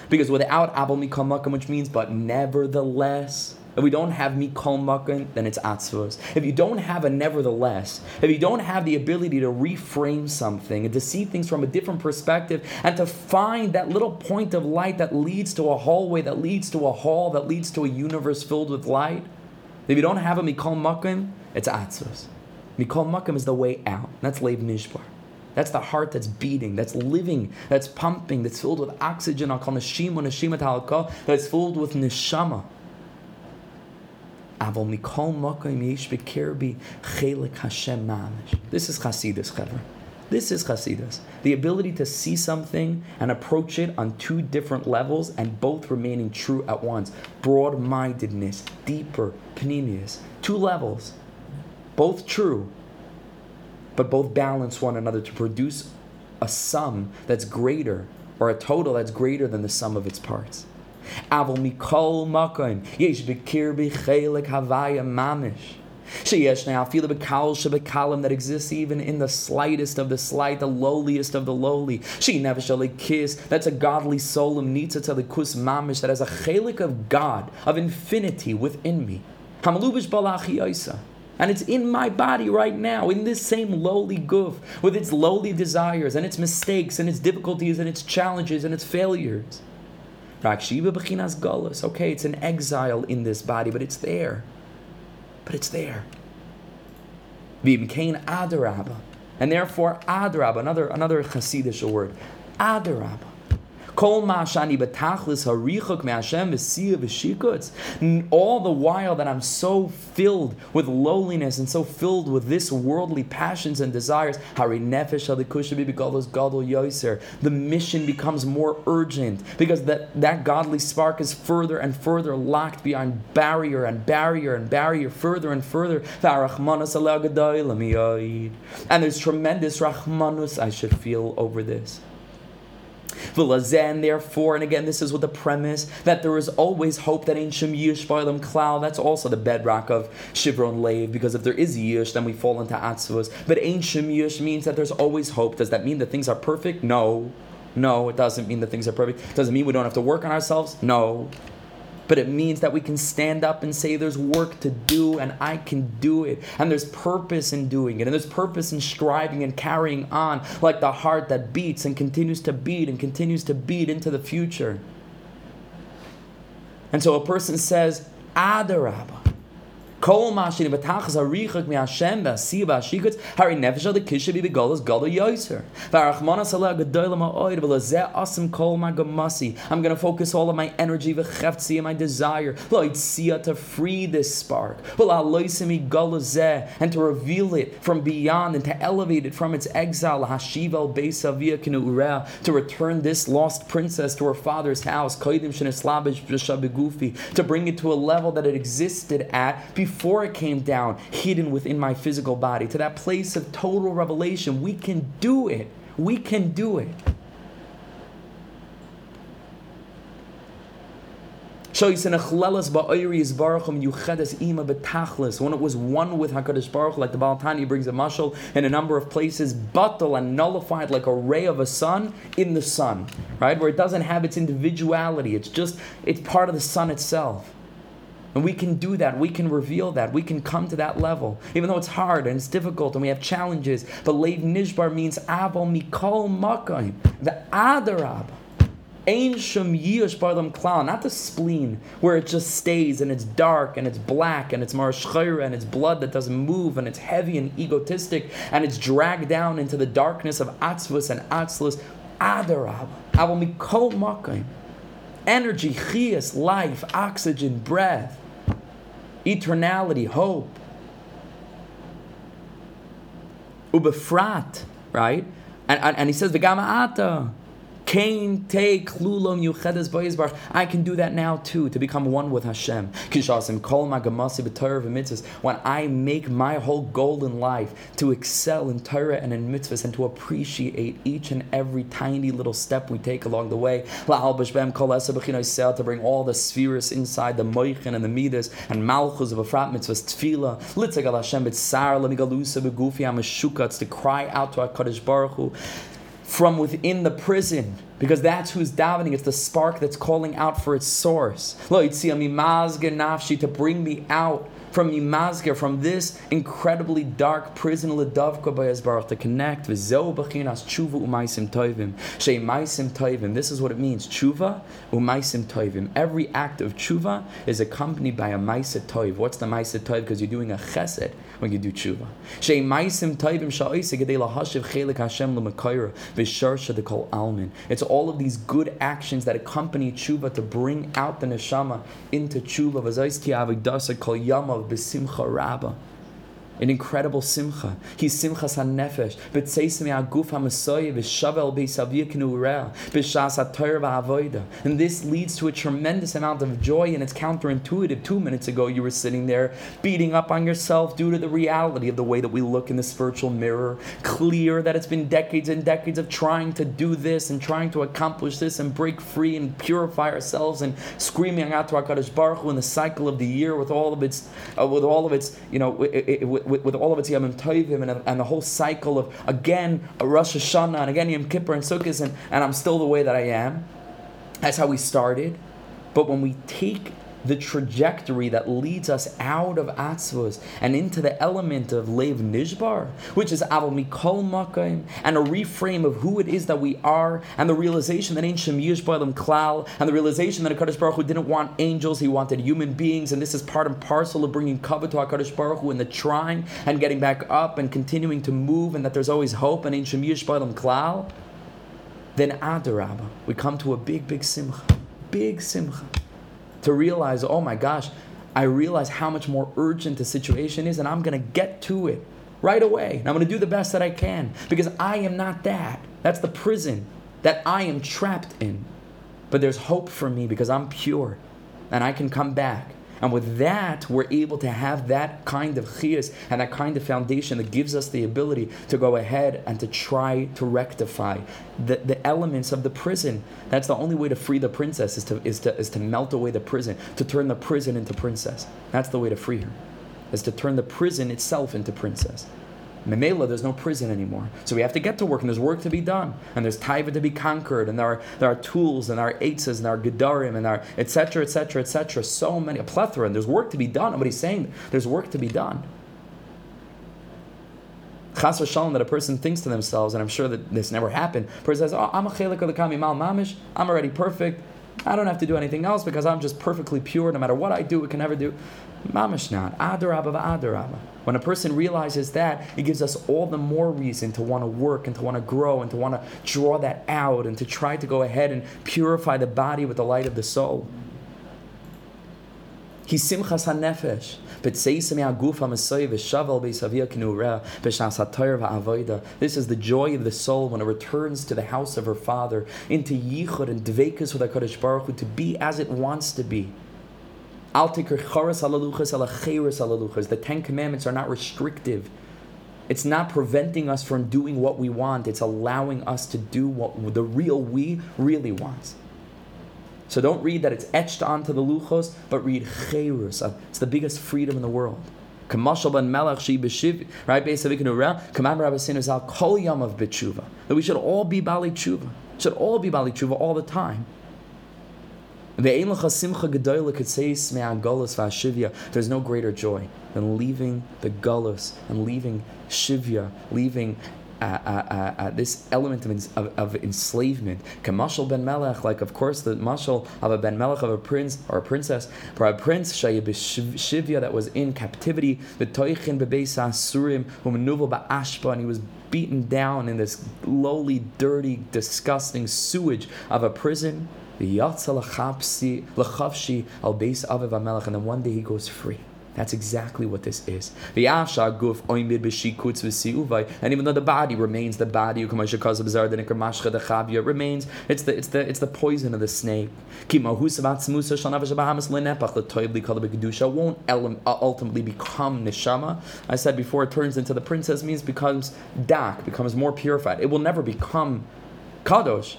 Because without avol mikol makayim, which means but nevertheless, if we don't have mikol makan, then it's atzvos. If you don't have a nevertheless, if you don't have the ability to reframe something and to see things from a different perspective and to find that little point of light that leads to a hallway, that leads to a hall, that leads to a universe filled with light, if you don't have a mikol makan, it's atzvos. Mikol makam is the way out. That's leiv nishbar. That's the heart that's beating, that's living, that's pumping, that's filled with oxygen. I'll call neshima, neshima that's filled with neshama. This is Chasidus, Chaver. This is Chasidus. The ability to see something and approach it on two different levels and both remaining true at once. Broad mindedness, deeper, panemius. Two levels. Both true, but both balance one another to produce a sum that's greater or a total that's greater than the sum of its parts. Avol mikol makom yesh bekirbi chelik havaya mamish. Sheyesh now feel the bekal shebekalim that exists even in the slightest of the slight, the lowliest of the lowly. She never shall kiss. That's a godly soul to the kus mamish that has a chelik of God of infinity within me. Hamalubish balachi and it's in my body right now, in this same lowly goof, with its lowly desires and its mistakes and its difficulties and its challenges and its failures. Okay, it's an exile in this body, but it's there. But it's there. And therefore, adarab, another another Hasidic word, adarab. All the while that I'm so filled with lowliness and so filled with this worldly passions and desires, the mission becomes more urgent because that, that godly spark is further and further locked behind barrier and barrier and barrier, further and further. And there's tremendous rahmanus I should feel over this. V'lazen, therefore, and again, this is with the premise that there is always hope that in Shem Yish Klal. That's also the bedrock of Shivron Lev, because if there is Yish, then we fall into Atzvus. But Ein Shem Yish means that there's always hope. Does that mean that things are perfect? No. No, it doesn't mean that things are perfect. Doesn't mean we don't have to work on ourselves? No but it means that we can stand up and say there's work to do and I can do it. And there's purpose in doing it. And there's purpose in striving and carrying on like the heart that beats and continues to beat and continues to beat into the future. And so a person says, Adarabah. Kol mashin betachas harichak mi Hashem v'asiya v'ashikutz hari nefesh the kisha bi begolas gadol yoser v'arachmana salah gedolim ha'oid v'lazeh asim kol ma gamasi I'm going to focus all of my energy v'cheftzi and my desire lo'itzia to free this spark. V'la'loisim igalazeh and to reveal it from beyond and to elevate it from its exile. Hashiv al beisavia kinu to return this lost princess to her father's house. Koidim shenislabish b'shabigufi to bring it to a level that it existed at before before it came down, hidden within my physical body, to that place of total revelation. We can do it. We can do it. When it was one with HaKadosh Baruch like the Baal brings a mashal in a number of places, batal and nullified like a ray of a sun in the sun, right? Where it doesn't have its individuality. It's just, it's part of the sun itself. And we can do that. We can reveal that. We can come to that level. Even though it's hard and it's difficult and we have challenges. But Lev Nishbar means Abel Mikol Makayim. The Adarab. Ein Shem Yish Barlam Klal. Not the spleen where it just stays and it's dark and it's black and it's marashchayra and it's blood that doesn't move and it's heavy and egotistic and it's dragged down into the darkness of Atzvus and Atzlus. Adarab. Abel Mikol Makayim energy, chias, life, oxygen, breath eternality, hope. Ubefrat, right? And, and, and he says, V'gama ata. Kain take lulam yuchedes b'yizbarach. I can do that now too to become one with Hashem. Kishasim kol magamasi b'torah v'mitzvahs. When I make my whole goal in life to excel in Torah and in mitzvahs and to appreciate each and every tiny little step we take along the way. To bring all the spheres inside the moichin and the midas and malchus of a frat mitzvahs tefillah. Litzagal Hashem b'tzar lemigalusa b'gufi amashukatz to cry out to Hakadosh Baruch Hu from within the prison because that's who's davening. It's the spark that's calling out for its source. To bring me out from Yimazger, from this incredibly dark prison Ledavka by Baruch to connect with Bachinas Tshuva Umaisim Toivim. Shei Maisim Toivim. This is what it means. Tshuva Umaisim Toivim. Every act of Tshuva is accompanied by a Maisa Toiv. What's the Maisa Toiv? Because you're doing a chesed when you do Tshuva. Shei Maisim Toivim Sha'isa Gedei Lahashiv Chelik Hashem L'Makaira V'Sharsha Dekol Almin. It's all of these good actions that accompany Tshuva to bring out the neshama into Tshuva. V'Zais Ki Avidasa Kol Yama בשמחה רבה. An incredible simcha. He's simchas hanefesh. B'tzeismi aguf ha'masoye v'shavel b'isaviyaknu urel b'shas ha'tor v'avoida. And this leads to a tremendous amount of joy, and it's counterintuitive. Two minutes ago, you were sitting there beating up on yourself due to the reality of the way that we look in the spiritual mirror. Clear that it's been decades and decades of trying to do this and trying to accomplish this and break free and purify ourselves and screaming out to HaKadosh Baruch Hu in the cycle of the year with all of its, uh, with all of its, you know, it, it, with, with all of its Yom Tovim and, and the whole cycle of again a Rosh Hashanah and again Yom Kippur and Sukkot and, and I'm still the way that I am. That's how we started. But when we take the trajectory that leads us out of Atzvus and into the element of Lev Nishbar, which is Aval Mikol Makayim, and a reframe of who it is that we are, and the realization that Shem Yishbalim Klal, and the realization that HaKadosh Baruch Hu didn't want angels, he wanted human beings, and this is part and parcel of bringing cover to HaKadosh Baruch Hu in the trying and getting back up and continuing to move, and that there's always hope, and Shem Yishbalim Klal. Then Adarabba, we come to a big, big simcha. Big simcha to realize, oh my gosh, I realize how much more urgent the situation is, and I'm going to get to it right away. And I'm going to do the best that I can because I am not that. That's the prison that I am trapped in. But there's hope for me because I'm pure and I can come back. And with that, we're able to have that kind of chiyas and that kind of foundation that gives us the ability to go ahead and to try to rectify the, the elements of the prison. That's the only way to free the princess is to, is, to, is to melt away the prison, to turn the prison into princess. That's the way to free her, is to turn the prison itself into princess. Memela, there's no prison anymore. So we have to get to work, and there's work to be done, and there's taiva to be conquered, and there are there are tools, and our eitzes, and our gedarim, and our etc. etc. etc. So many, a plethora, and there's work to be done. And what he's saying there's work to be done. Chas v'shalom that a person thinks to themselves, and I'm sure that this never happened. A person says, "Oh, I'm a chelik of the kami mamish. I'm already perfect. I don't have to do anything else because I'm just perfectly pure. No matter what I do, it can never do." Mamish not. Adarabba adarabba. When a person realizes that, it gives us all the more reason to want to work and to want to grow and to want to draw that out and to try to go ahead and purify the body with the light of the soul. Simchas hanefesh. This is the joy of the soul when it returns to the house of her father, into yichud and dvekas with HaKadosh Baruch Hu, to be as it wants to be. The Ten Commandments are not restrictive. It's not preventing us from doing what we want. It's allowing us to do what the real we really wants. So don't read that it's etched onto the luchos, but read cherus. It's the biggest freedom in the world. Right? Command Rabbi Sinus al kol yom of b'tshuva. That we should all be bali tshuva. Should all be bali tshuva all the time. There's no greater joy than leaving the gullus and leaving shivya, leaving uh, uh, uh, uh, this element of, of, of enslavement. Kamashal ben Melech, like of course the mashal of a ben Melech of a prince or a princess, or a prince shivya that was in captivity. The toichin bebeisa surim umenuvel ba'ashpa, and he was beaten down in this lowly, dirty, disgusting sewage of a prison. The yatsa lechavshi al and then one day he goes free. That's exactly what this is. And even though the body remains the body, remains. It's the it's the it's the poison of the snake. won't uh, ultimately become neshama. I said before, it turns into the princess means becomes dak, becomes more purified. It will never become kadosh.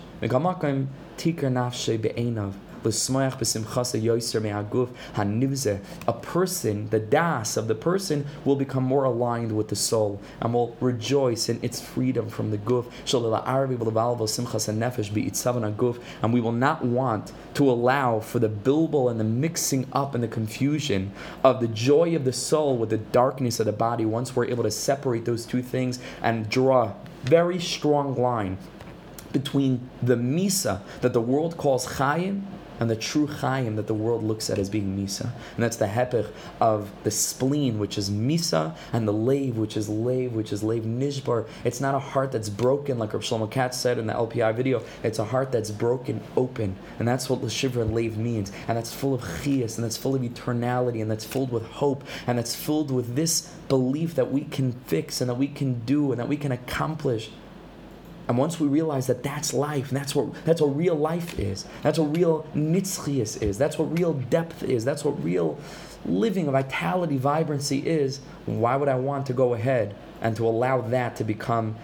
A person, the das of the person, will become more aligned with the soul and will rejoice in its freedom from the guf. And we will not want to allow for the bilbo and the mixing up and the confusion of the joy of the soul with the darkness of the body once we're able to separate those two things and draw very strong line between the misa that the world calls chayim and the true chayim that the world looks at as being misa. And that's the hepech of the spleen, which is misa, and the lave, which is lave, which is lave nishbar. It's not a heart that's broken, like Rav Shlomo Katz said in the LPI video. It's a heart that's broken open. And that's what the and lave means. And that's full of chias, and that's full of eternality, and that's filled with hope, and that's filled with this belief that we can fix, and that we can do, and that we can accomplish. And once we realize that that's life, that's what that's what real life is, that's what real nitzchias is, that's what real depth is, that's what real living, vitality, vibrancy is, why would I want to go ahead and to allow that to become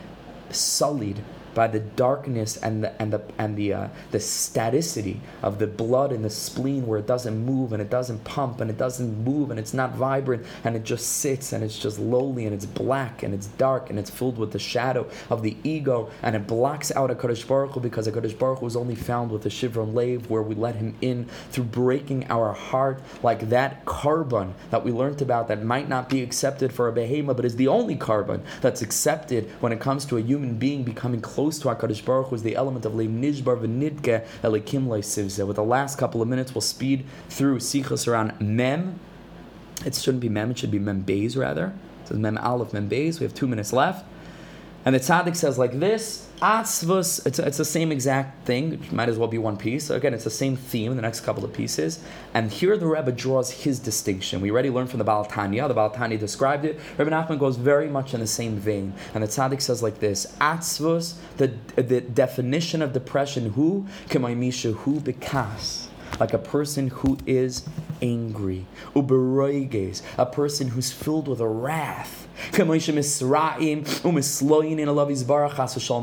sullied by the darkness and the and the and the uh, the staticity of the blood in the spleen where it doesn't move and it doesn't pump and it doesn't move and it's not vibrant and it just sits and it's just lowly and it's black and it's dark and it's filled with the shadow of the ego and it blocks out a Kadosh Baruch Hu because a Kadosh Baruch Hu is only found with the Shivron Lave where we let him in through breaking our heart like that karban that we learned about that might not be accepted for a behema but is the only karban that's accepted when it comes to a human being becoming close close to HaKadosh Baruch Hu is the element of Leim Nishbar v'nidke elikim le'sivze. With the last couple of minutes, we'll speed through Sichos HaRan Mem. It shouldn't be Mem, it should be Mem Beis rather. Says Mem Aleph, Mem Beis. We have two minutes left. And the tzaddik says like this, Atzvus, it's, it's the same exact thing, it might as well be one piece. Again, it's the same theme in the next couple of pieces. And here the Rebbe draws his distinction. We already learned from the Baal Tanya, the Baal Tanya described it. Rebbe Nachman goes very much in the same vein. And the tzaddik says like this, Atzvus, the, the definition of depression, who, kemaimisha, who bekas like a person who is angry. Uberoiges, a person who's filled with a wrath. Um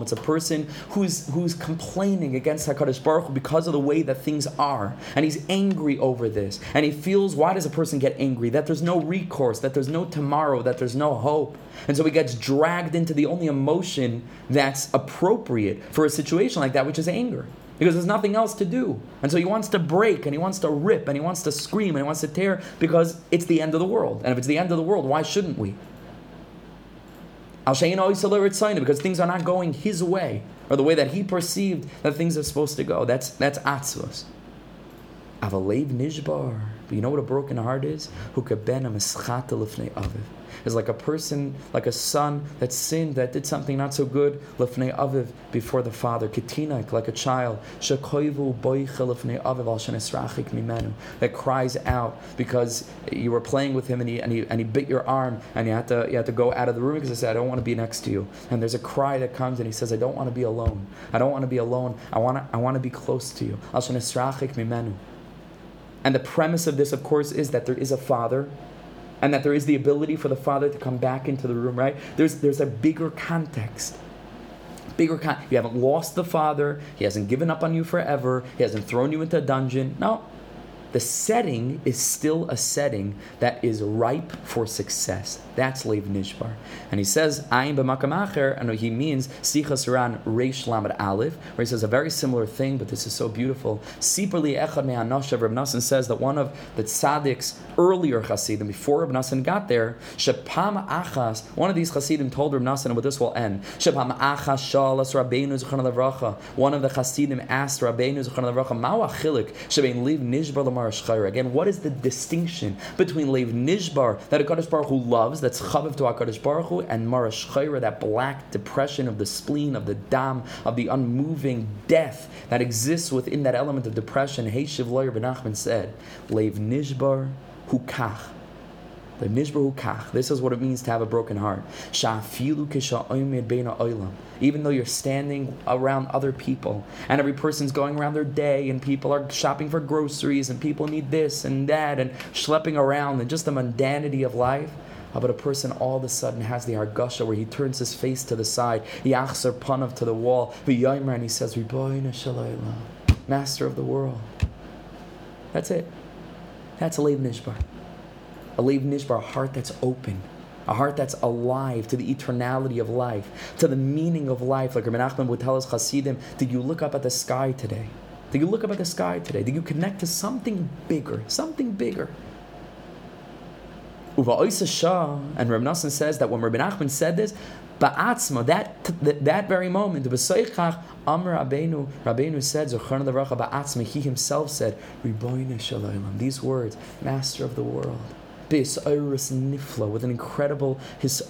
it's a person who's who's complaining against Hakadosh Baruch Hu because of the way that things are, and he's angry over this, and he feels why does a person get angry? That there's no recourse, that there's no tomorrow, that there's no hope, and so he gets dragged into the only emotion that's appropriate for a situation like that, which is anger because there's nothing else to do. And so he wants to break and he wants to rip and he wants to scream and he wants to tear because it's the end of the world. And if it's the end of the world, why shouldn't we? Because things are not going his way or the way that he perceived that things are supposed to go. That's that's atzvos. Avalev nishbar. But you know what a broken heart is? Who ben aviv is like a person, like a son that sinned, that did something not so good, lefnei aviv, before the father, ketinak, like a child, aviv al mimenu, that cries out because you were playing with him and he, and he, and he bit your arm and you had, to, you had to go out of the room because he said, I don't want to be next to you. And there's a cry that comes and he says, I don't want to be alone. I don't want to be alone. I want to, I want to be close to you. Al mimenu. And the premise of this, of course, is that there is a father and that there is the ability for the father to come back into the room, right? There's, there's a bigger context bigger kind. You haven't lost the father. He hasn't given up on you forever. He hasn't thrown you into a dungeon. No, the setting is still a setting that is ripe for success. That's Lev Nishbar. And he says, Ayin b'makam acher, and he means Sichos HaRan Reish Lamed Aleph, where he says a very similar thing, but this is so beautiful. Sipurli Echad Me'anoshav, Reb Nassan says that one of the tzaddik's earlier Hasidim, before Reb Nassan got there, Shepam Achas, one of these Hasidim told Reb Nassan, and with this will end, Shepam Achas Shalas Rabbeinu Zuchan Levracha, one of the Hasidim asked Rabbeinu Zuchan Levracha, Ma'u Achilik, Shebein Lev Nishbar Lamar Again, what is the distinction between Lev Nishbar, that a Baruch Hu loves, that's chaviv to Hakadosh Baruch Hu, and Marash Chayra, that black depression of the spleen, of the dam, of the unmoving death that exists within that element of depression. Heishiv lawyer Ben said, Lev Nishbar Hukach. This is what it means to have a broken heart. Even though you're standing around other people, and every person's going around their day, and people are shopping for groceries, and people need this and that, and schlepping around, and just the mundanity of life. About a person all of a sudden has the argasha where he turns his face to the side, yachzer panav to the wall, and he says, Master of the world. That's it. That's a Lev Nishbar. A Lev Nishbar, a heart that's open, a heart that's alive to the eternality of life, to the meaning of life. Like Rabbi Nachman would tell us, Hasidim, did you look up at the sky today? Did you look up at the sky today? Did you connect to something bigger? Something bigger. And Reb Nassan says that when Rabbi Nachman said this, Ba'atzma, that, that, that very moment, B'soichach, Amr Rabbeinu, Rabbeinu said, Levracha Ba'atzma, he himself said, Riboine Shalaylam, these words, Master of the world bis nifla, with an incredible his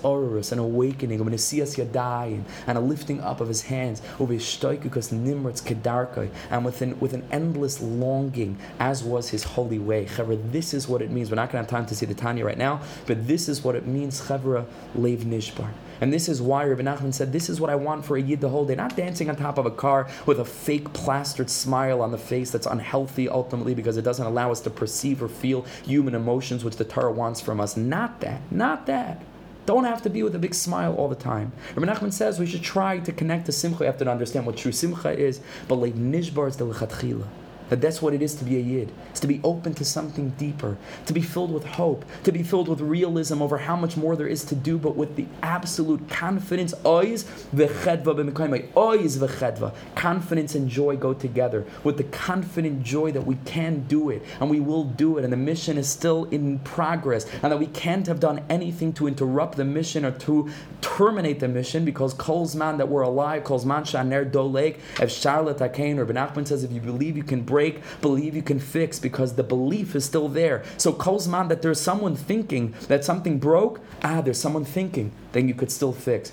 an awakening, of an asiyas yadayim, and a lifting up of his hands, over his because nimrats kedarkai, and with an, with an endless longing, as was his holy way. Chavra, this is what it means. We're not going to have time to see the Tanya right now, but this is what it means, Chavra Lev Nishbar. And this is why Rabbi Nachman said, This is what I want for a Yid the whole day. Not dancing on top of a car with a fake plastered smile on the face that's unhealthy ultimately because it doesn't allow us to perceive or feel human emotions, which the Torah wants from us. Not that. Not that. Don't have to be with a big smile all the time. Rabbi Nachman says we should try to connect to simcha. You have to understand what true simcha is. But like nishbar is the lechatchila. That that's what it is to be a yid. It's to be open to something deeper, to be filled with hope, to be filled with realism over how much more there is to do, but with the absolute confidence. Ois v'chedva Ois v'chedva. Confidence and joy go together. With the confident joy that we can do it and we will do it, and the mission is still in progress, and that we can't have done anything to interrupt the mission or to terminate the mission because Kol's man that we're alive, Kol's man shaner doleg, if Charlotte Akain or Ben says if you believe you can break break, believe you can fix because the belief is still there. So Kozman that there's someone thinking that something broke, ah, there's someone thinking, then you could still fix.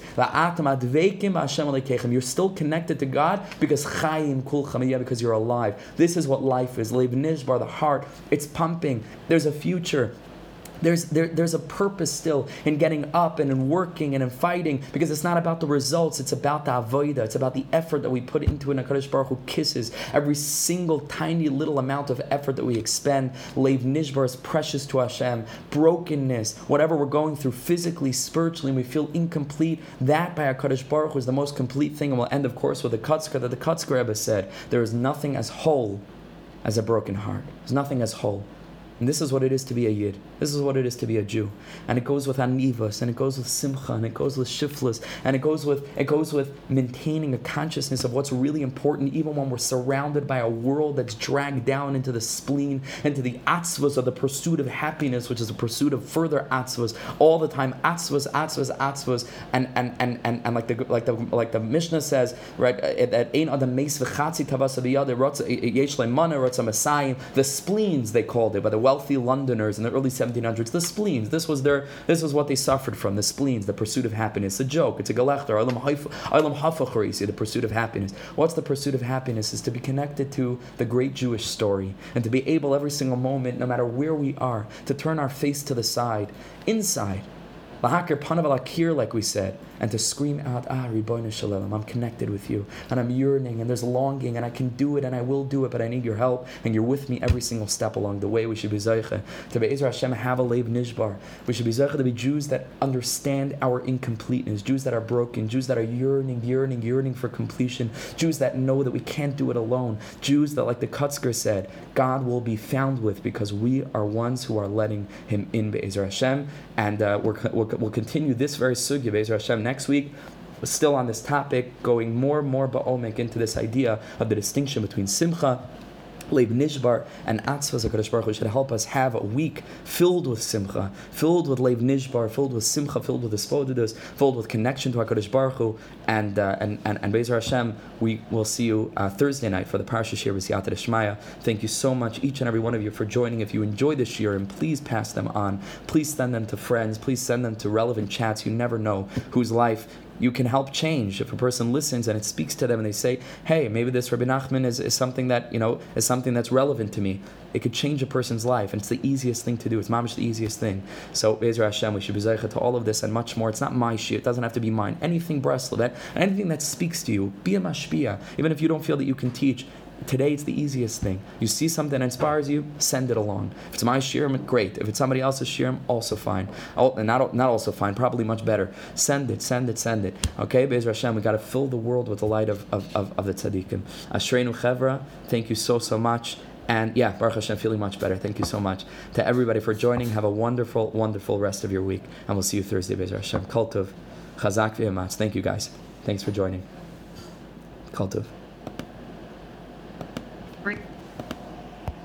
You're still connected to God because Chaim because you're alive. This is what life is. Lev Nishbar, the heart, it's pumping. There's a future. There's, there, there's a purpose still in getting up and in working and in fighting because it's not about the results, it's about the avoida, it's about the effort that we put into it. HaKadosh Baruch Hu kisses every single tiny little amount of effort that we expend. Leiv Nishbar is precious to Hashem. Brokenness, whatever we're going through physically, spiritually, and we feel incomplete, that by HaKadosh Baruch Hu is the most complete thing. And we'll end, of course, with the Kotzker that the Kotzker Rebbe said there is nothing as whole as a broken heart. There's nothing as whole. And this is what it is to be a Yid. This is what it is to be a Jew. And it goes with anivas, and it goes with simcha, and it goes with shiflas, and it goes with it goes with maintaining a consciousness of what's really important, even when we're surrounded by a world that's dragged down into the spleen, into the atzvas of the pursuit of happiness, which is a pursuit of further atzvas all the time. Atzvas, atzvas, atzvas, and and and and, and like the like the like the Mishnah says, right? That ain't the meis v'chatzi tavasa yesh mana The spleens they called it, but the wealthy Londoners in the early 1700s, the spleens. This was their, this was what they suffered from. The spleens, the pursuit of happiness. A joke. It's a galachter. Alam Haifa Alam Hafa Khari, the pursuit of happiness. What's the pursuit of happiness? Is to be connected to the great Jewish story and to be able every single moment, no matter where we are, to turn our face to the side, inside Lahakir panav al akir, like we said, and to scream out, Ah, Ribono Shel Olam, I'm connected with you, and I'm yearning, and there's longing, and I can do it, and I will do it, but I need your help, and you're with me every single step along the way. We should be Zaycha, to be Ezra Hashem, have a Lev Nishbar. We should be Zaycha to be Jews that understand our incompleteness, Jews that are broken, Jews that are yearning, yearning, yearning for completion, Jews that know that we can't do it alone, Jews that, like the Kotzker said, God will be found with because we are ones who are letting Him in Be'ezer Hashem, and uh, we're, we'll, we'll continue this very sugya Be'ezer Hashem next week still on this topic, going more and more ba'omek into this idea of the distinction between simcha Lev Nishbar and Atzvas HaKadosh Baruch Hu should help us have a week filled with Simcha, filled with Lev Nishbar, filled with Simcha, filled with Hisbodedus, filled with connection to HaKadosh Baruch Hu, and, uh, and, and, and Bezer Hashem, we will see you uh, Thursday night for the Parsha Shiur B'Siyata Shmaya. Thank you so much, each and every one of you, for joining. If you enjoy this year, and please pass them on. Please send them to friends. Please send them to relevant chats. You never know whose life you can help change if a person listens and it speaks to them and they say, hey, maybe this Rabbi Nachman is, is something that, you know, is something that's relevant to me. It could change a person's life and it's the easiest thing to do. It's mamish the easiest thing. So Bezer Hashem, we should be zeicha to all of this and much more. It's not my shit. It doesn't have to be mine. Anything Breslov, that anything that speaks to you, be a mashpia. Even if you don't feel that you can teach, Today it's the easiest thing. You see something that inspires you, send it along. If it's my shiurim, great. If it's somebody else's shiurim, also fine. Oh, not, not also fine, probably much better. Send it, send it, send it. Okay, Be'ez Hashem, we got to fill the world with the light of, of, of, of the tzaddikim. Ashreinu Chevra, thank you so, so much. And yeah, Baruch Hashem, feeling much better. Thank you so much to everybody for joining. Have a wonderful, wonderful rest of your week. And we'll see you Thursday, Be'ez Hashem. Kultov, Chazak v'yamatz. Thank you guys. Thanks for joining. Kultov.